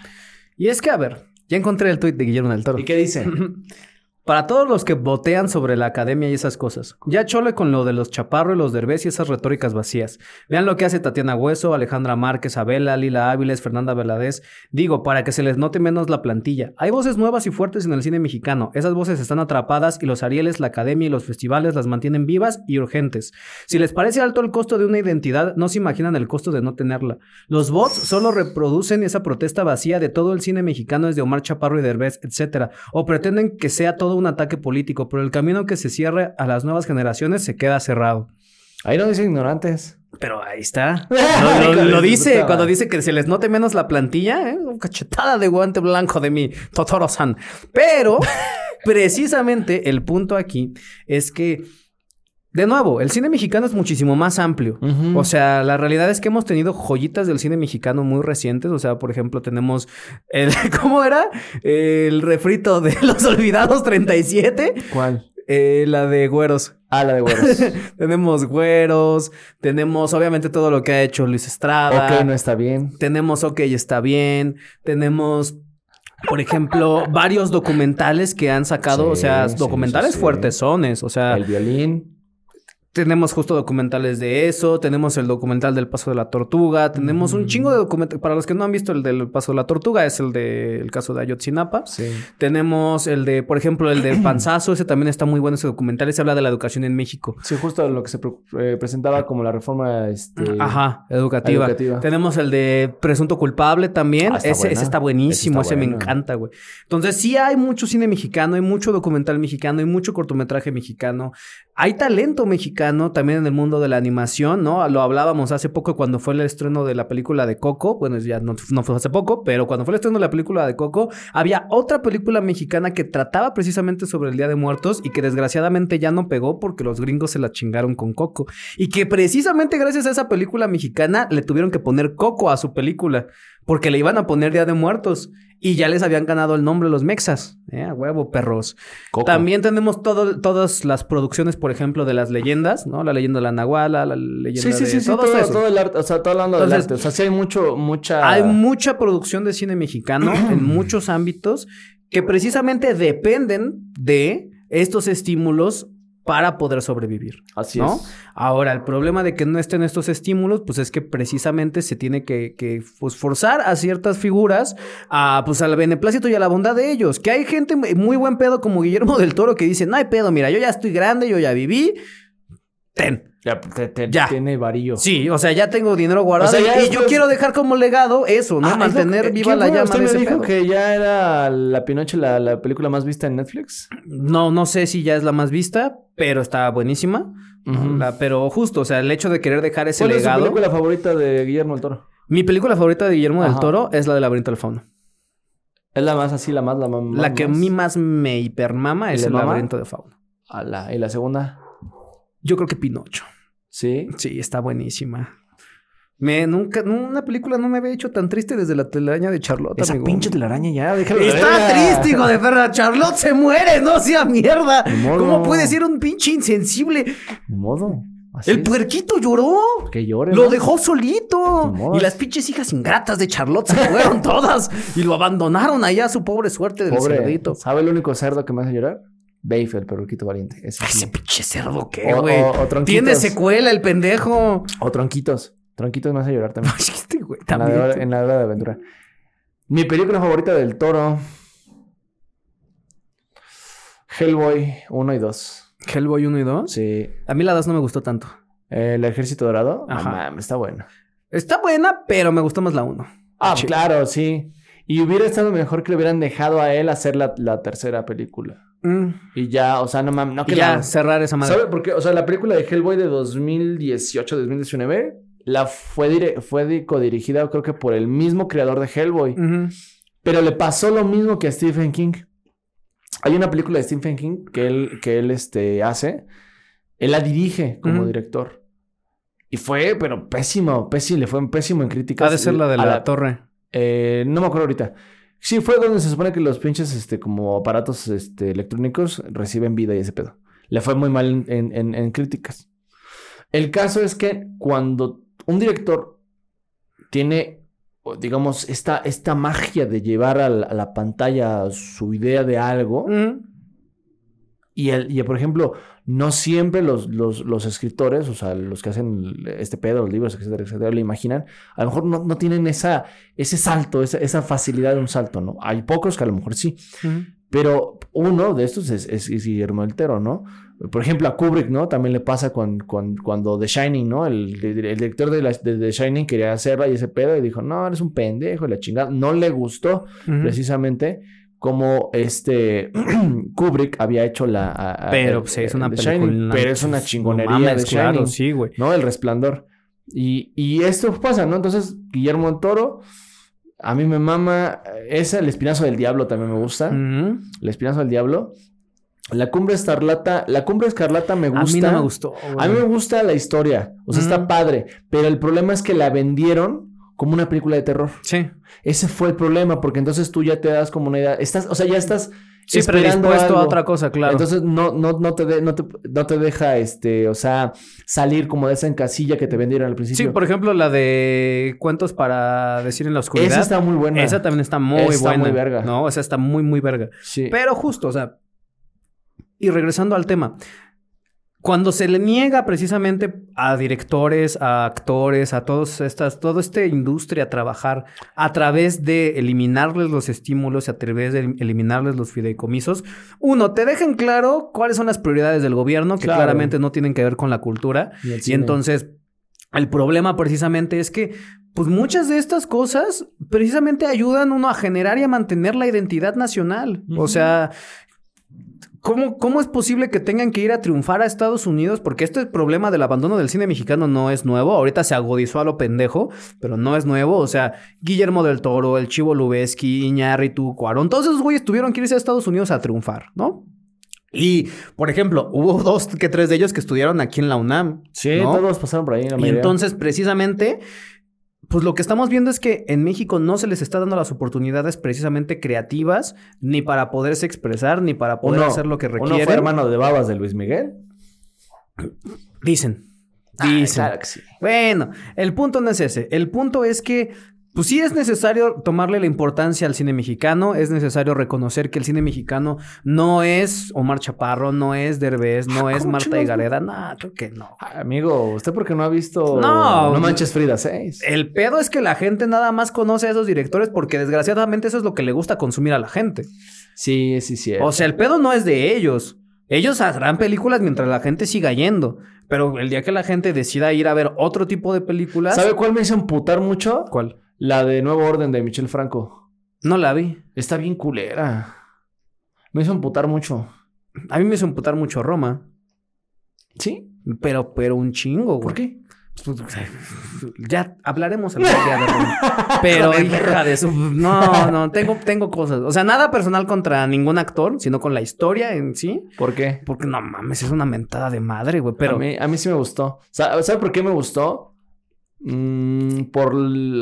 Y es que, a ver, ya encontré el tuit de Guillermo del Toro. ¿Y qué dice? (laughs) Para todos los que botean sobre la academia y esas cosas, ya chole con lo de los chaparros y los derbés y esas retóricas vacías. Vean lo que hace Tatiana Hueso, Alejandra Márquez, Abela, Lila Áviles, Fernanda Veladez. Digo, para que se les note menos la plantilla. Hay voces nuevas y fuertes en el cine mexicano. Esas voces están atrapadas y los Arieles, la academia y los festivales las mantienen vivas y urgentes. Si les parece alto el costo de una identidad, no se imaginan el costo de no tenerla. Los bots solo reproducen esa protesta vacía de todo el cine mexicano desde Omar Chaparro y Derbez, etc. O pretenden que sea todo un ataque político, pero el camino que se cierre a las nuevas generaciones se queda cerrado. Ahí no dicen ignorantes. Pero ahí está. (laughs) Lo, dice cuando dice que se les note menos la plantilla, ¿eh? cachetada de guante blanco de mi Totoro-san. Pero (laughs) precisamente el punto aquí es que, de nuevo, el cine mexicano es muchísimo más amplio. O sea, la realidad es que hemos tenido joyitas del cine mexicano muy recientes. O sea, por ejemplo, tenemos el, (laughs) ¿cómo era? El refrito de (laughs) Los Olvidados 37. ¿Cuál? Eh, la de Güeros. Ah, la de güeros. (laughs) tenemos Güeros. Tenemos, obviamente, todo lo que ha hecho Luis Estrada. ok, no está bien. Tenemos OK, está bien. Tenemos, por ejemplo, varios documentales que han sacado. Sí, o sea, sí, documentales sí. fuertesones. O sea, El violín. Tenemos justo documentales de eso, tenemos el documental del Paso de la Tortuga, tenemos un chingo de documentales. Para los que no han visto el del Paso de la Tortuga, es el del caso de Ayotzinapa. Sí. Tenemos el de, por ejemplo, el de (clears throat) Panzazo, ese también está muy bueno ese documental, ese habla de la educación en México. Sí, justo lo que se pre- eh, presentaba como la reforma este, Ajá, educativa. educativa. Tenemos el de Presunto Culpable también. Ah, está ese, ese está buenísimo, Ese me encanta, güey. Entonces, sí hay mucho cine mexicano, hay mucho documental mexicano, hay mucho cortometraje mexicano. Hay talento mexicano también en el mundo de la animación, ¿no? Lo hablábamos hace poco cuando fue el estreno de la película de Coco. Bueno, ya no, fue hace poco, pero cuando fue el estreno de la película de Coco, había otra película mexicana que trataba precisamente sobre el Día de Muertos y que desgraciadamente ya no pegó porque los gringos se la chingaron con Coco. Y que precisamente gracias a esa película mexicana le tuvieron que poner Coco a su película porque le iban a poner Día de Muertos. Y ya les habían ganado el nombre los mexas. Eh, a huevo, perros. Coco. También tenemos todo, todas las producciones, por ejemplo, de las leyendas, ¿no? La leyenda de la Nahuala, la leyenda Sí, sí, de sí, sí, todo todo, todo el arte, o sea, todo hablando del Entonces, arte. O sea, sí hay mucho, mucha... Hay mucha producción de cine mexicano (clears throat) en muchos ámbitos que precisamente dependen de estos estímulos para poder sobrevivir. Así ¿no? es. Ahora, el problema de que no estén estos estímulos, pues es que precisamente se tiene que, que, pues, forzar a ciertas figuras a, pues, al beneplácito y a la bondad de ellos. Que hay gente muy buen pedo como Guillermo del Toro que dice, no hay pedo, mira, yo ya estoy grande, yo ya viví, ten. Ya, te- te- Ya. tiene varillo. Sí, o sea, ya tengo dinero guardado O sea, ya y, y yo quiero dejar como legado eso, ¿no? Ah, es Mantener que- viva ¿quién la llama ¿Usted de me ese dijo pedo. que ya era La Pinoche la, la película más vista en Netflix? No, no sé si ya es la más vista, pero está buenísima. La- pero justo, o sea, el hecho de querer dejar ese ¿Cuál es legado. película favorita de Guillermo del Toro? Mi película favorita de Guillermo del. Toro es la de Laberinto del Fauno. Es la más así, la más, la más... La que a mí más me hipermama ¿Y es el mama? Laberinto del Fauno. A la- ¿Y la segunda? Yo creo que Pinocho. Sí. Sí, está buenísima. Me nunca, no, una película no me había hecho tan triste desde la telaraña de Charlotte. Esa amigo. pinche telaraña ya, déjalo de Está triste, hijo de perra. Charlotte se muere, no sea mierda. ¿Cómo puede ser un pinche insensible? Ni modo. Así El es. puerquito lloró. Que llore, Lo dejó solito. Y las pinches hijas ingratas de Charlotte se fueron (laughs) todas. Y lo abandonaron allá a su pobre suerte del Pobre. cerdito. ¿Sabe el único cerdo que me hace llorar? Bafe, el perruquito valiente. Ese sí. Ese pinche cerdo que, O- güey. Tiene secuela el pendejo. O tronquitos. Tronquitos me hace llorar también. (laughs) Ay, este güey en, la de, hora- en la hora de aventura. Mi película favorita del toro. Hellboy 1 y 2. Hellboy 1 y 2. Sí. A mí la 2 no me gustó tanto. El Ejército Dorado. Ajá. mames, está bueno. Está buena, pero me gustó más la 1. Ah, claro, sí. Y hubiera estado mejor que le hubieran dejado a él hacer la, la tercera película. Mm. Y ya, o sea, no mames, no que ya, la- cerrar esa madre. ¿Sabe por qué? O sea, la película de Hellboy de 2018-2019 la fue, dire- fue di- codirigida creo que por el mismo creador de Hellboy. Pero le pasó lo mismo que a Stephen King. Hay una película de Stephen King que él, que él este, hace. Él la dirige como director. Y fue, pero pésimo, pésimo, le fue pésimo en críticas. Ha de ser la de la, torre. eh, no me acuerdo ahorita. Sí, fue donde se supone que los pinches, este, como aparatos este, electrónicos reciben vida y ese pedo. Le fue muy mal en, en- críticas. El caso es que cuando un director tiene, digamos, esta, esta magia de llevar a la, pantalla su idea de algo. Y, el, y por ejemplo, no siempre los, los, los escritores, o sea, los que hacen este pedo, los libros, etcétera, etcétera, lo imaginan, a lo mejor no, no tienen esa, ese salto, esa, esa facilidad de un salto, ¿no? Hay pocos que a lo mejor sí, pero uno de estos es, es- es Guillermo del Toro, ¿no? Por ejemplo, a Kubrick, ¿no? También le pasa con, con- cuando The Shining, ¿no? El, el director de, la- de The Shining quería hacerla y ese pedo y dijo, no, eres un pendejo la chingada. No le gustó precisamente como este (clears throat) Kubrick había hecho la... a- Pero pues, es una The película. Shining, pero es una No chingonería mames, de claro, Shining, sí, güey. ¿no? El resplandor. Y, y esto pasa, ¿no? Entonces, Guillermo del Toro, a mí me mama, esa, El Espinazo del Diablo también me gusta. El Espinazo del Diablo. La Cumbre Escarlata, la Cumbre Escarlata me gusta. A mí no me gustó. A mí me gusta la historia, o sea, está padre, pero el problema es que la vendieron como una película de terror. Sí. Ese fue el problema, porque entonces tú ya te das como una idea, estás, o sea, ya estás Sí, esperando predispuesto a algo. otra cosa, claro. Entonces no, no, no, te de- no, te, no te deja, este, o sea, salir como de esa encasilla que te vendieron al sí, principio. por ejemplo, la de cuentos para decir en la oscuridad. Esa está muy buena. Esa también está muy Está buena. muy verga. No, esa está muy, muy verga. Sí. Pero justo, o sea. Y regresando al tema. Cuando se le niega precisamente a directores, a actores, a todas estas, toda esta industria a trabajar a través de eliminarles los estímulos y a través de eliminarles los fideicomisos, uno, te dejan claro cuáles son las prioridades del gobierno, que Claro. claramente no tienen que ver con la cultura. Y el Y cine. entonces, el problema precisamente es que, pues muchas de estas cosas precisamente ayudan uno a generar y a mantener la identidad nacional. O sea, ¿cómo, ¿cómo es posible que tengan que ir a triunfar a Estados Unidos? Porque este problema del abandono del cine mexicano no es nuevo. Ahorita se agudizó a lo pendejo, pero no es nuevo. O sea, Guillermo del Toro, el Chivo Lubeski, Iñárritu, Cuarón, todos esos güeyes tuvieron que irse a Estados Unidos a triunfar, ¿no? Y, por ejemplo, hubo dos que tres de ellos que estudiaron aquí en la UNAM. Sí, ¿no? todos pasaron por ahí. la Y entonces, precisamente, pues lo que estamos viendo es que en México no se les está dando las oportunidades precisamente creativas, ni para poderse expresar, ni para poder Uno- hacer lo que Uno requieren. fue hermano de babas de Luis Miguel. Dicen. Ay, Dicen. claro que sí. Bueno, el punto no es ese. El punto es que, pues sí es necesario tomarle la importancia al cine mexicano. Es necesario reconocer que el cine mexicano no es Omar Chaparro, no es Derbez, no es ¿cómo Marta? Higareda. No, creo que no. Ay, amigo, ¿usted por qué no ha visto No. No manches Frida 6? El pedo es que la gente nada más conoce a esos directores porque desgraciadamente eso es lo que le gusta consumir a la gente. Sí, sí, sí. O sea, el pedo no es de ellos. Ellos harán películas mientras la gente siga yendo. Pero el día que la gente decida ir a ver otro tipo de películas... ¿Sabe cuál me hizo emputar mucho? ¿Cuál? La de Nuevo Orden de Michel Franco. No la vi. Está bien culera. Me hizo emputar mucho. A mí me hizo emputar mucho Roma. ¿Sí? Pero, pero un chingo, güey. ¿Por qué? Ya hablaremos el día de Roma. (laughs) Pero, hija de su... No, no, tengo, tengo cosas. O sea, nada personal contra ningún actor, sino con la historia en sí. ¿Por qué? Porque no mames, es una mentada de madre, güey. Pero a, mí, a mí sí me gustó. Sa- ¿Sabe por qué me gustó? Mm, por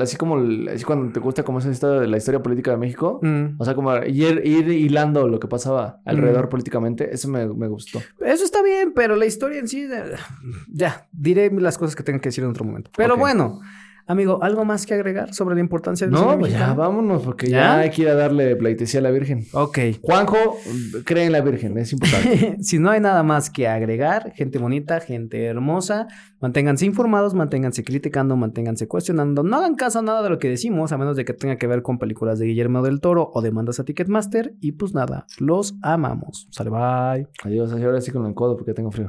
así como así cuando te gusta como esa historia de la historia política de México. Mm. O sea, como ir, ir hilando lo que pasaba alrededor Mm. políticamente. Eso me, me gustó. Eso está bien, pero la historia en sí, ya, diré las cosas que tenga que decir en otro momento. Pero bueno, Amigo, ¿algo más que agregar sobre la importancia del No, pues ya vámonos, porque ¿Ya? ya hay que ir a darle pleitesía a la Virgen. Ok. Juanjo, cree en la Virgen, es importante. (laughs) si no hay nada más que agregar, gente bonita, gente hermosa, manténganse informados, manténganse criticando, manténganse cuestionando. No hagan caso a nada de lo que decimos, a menos de que tenga que ver con películas de Guillermo del Toro o demandas a Ticketmaster. Y pues nada, los amamos. Sale, bye. Adiós, ahora sí con el codo porque tengo frío.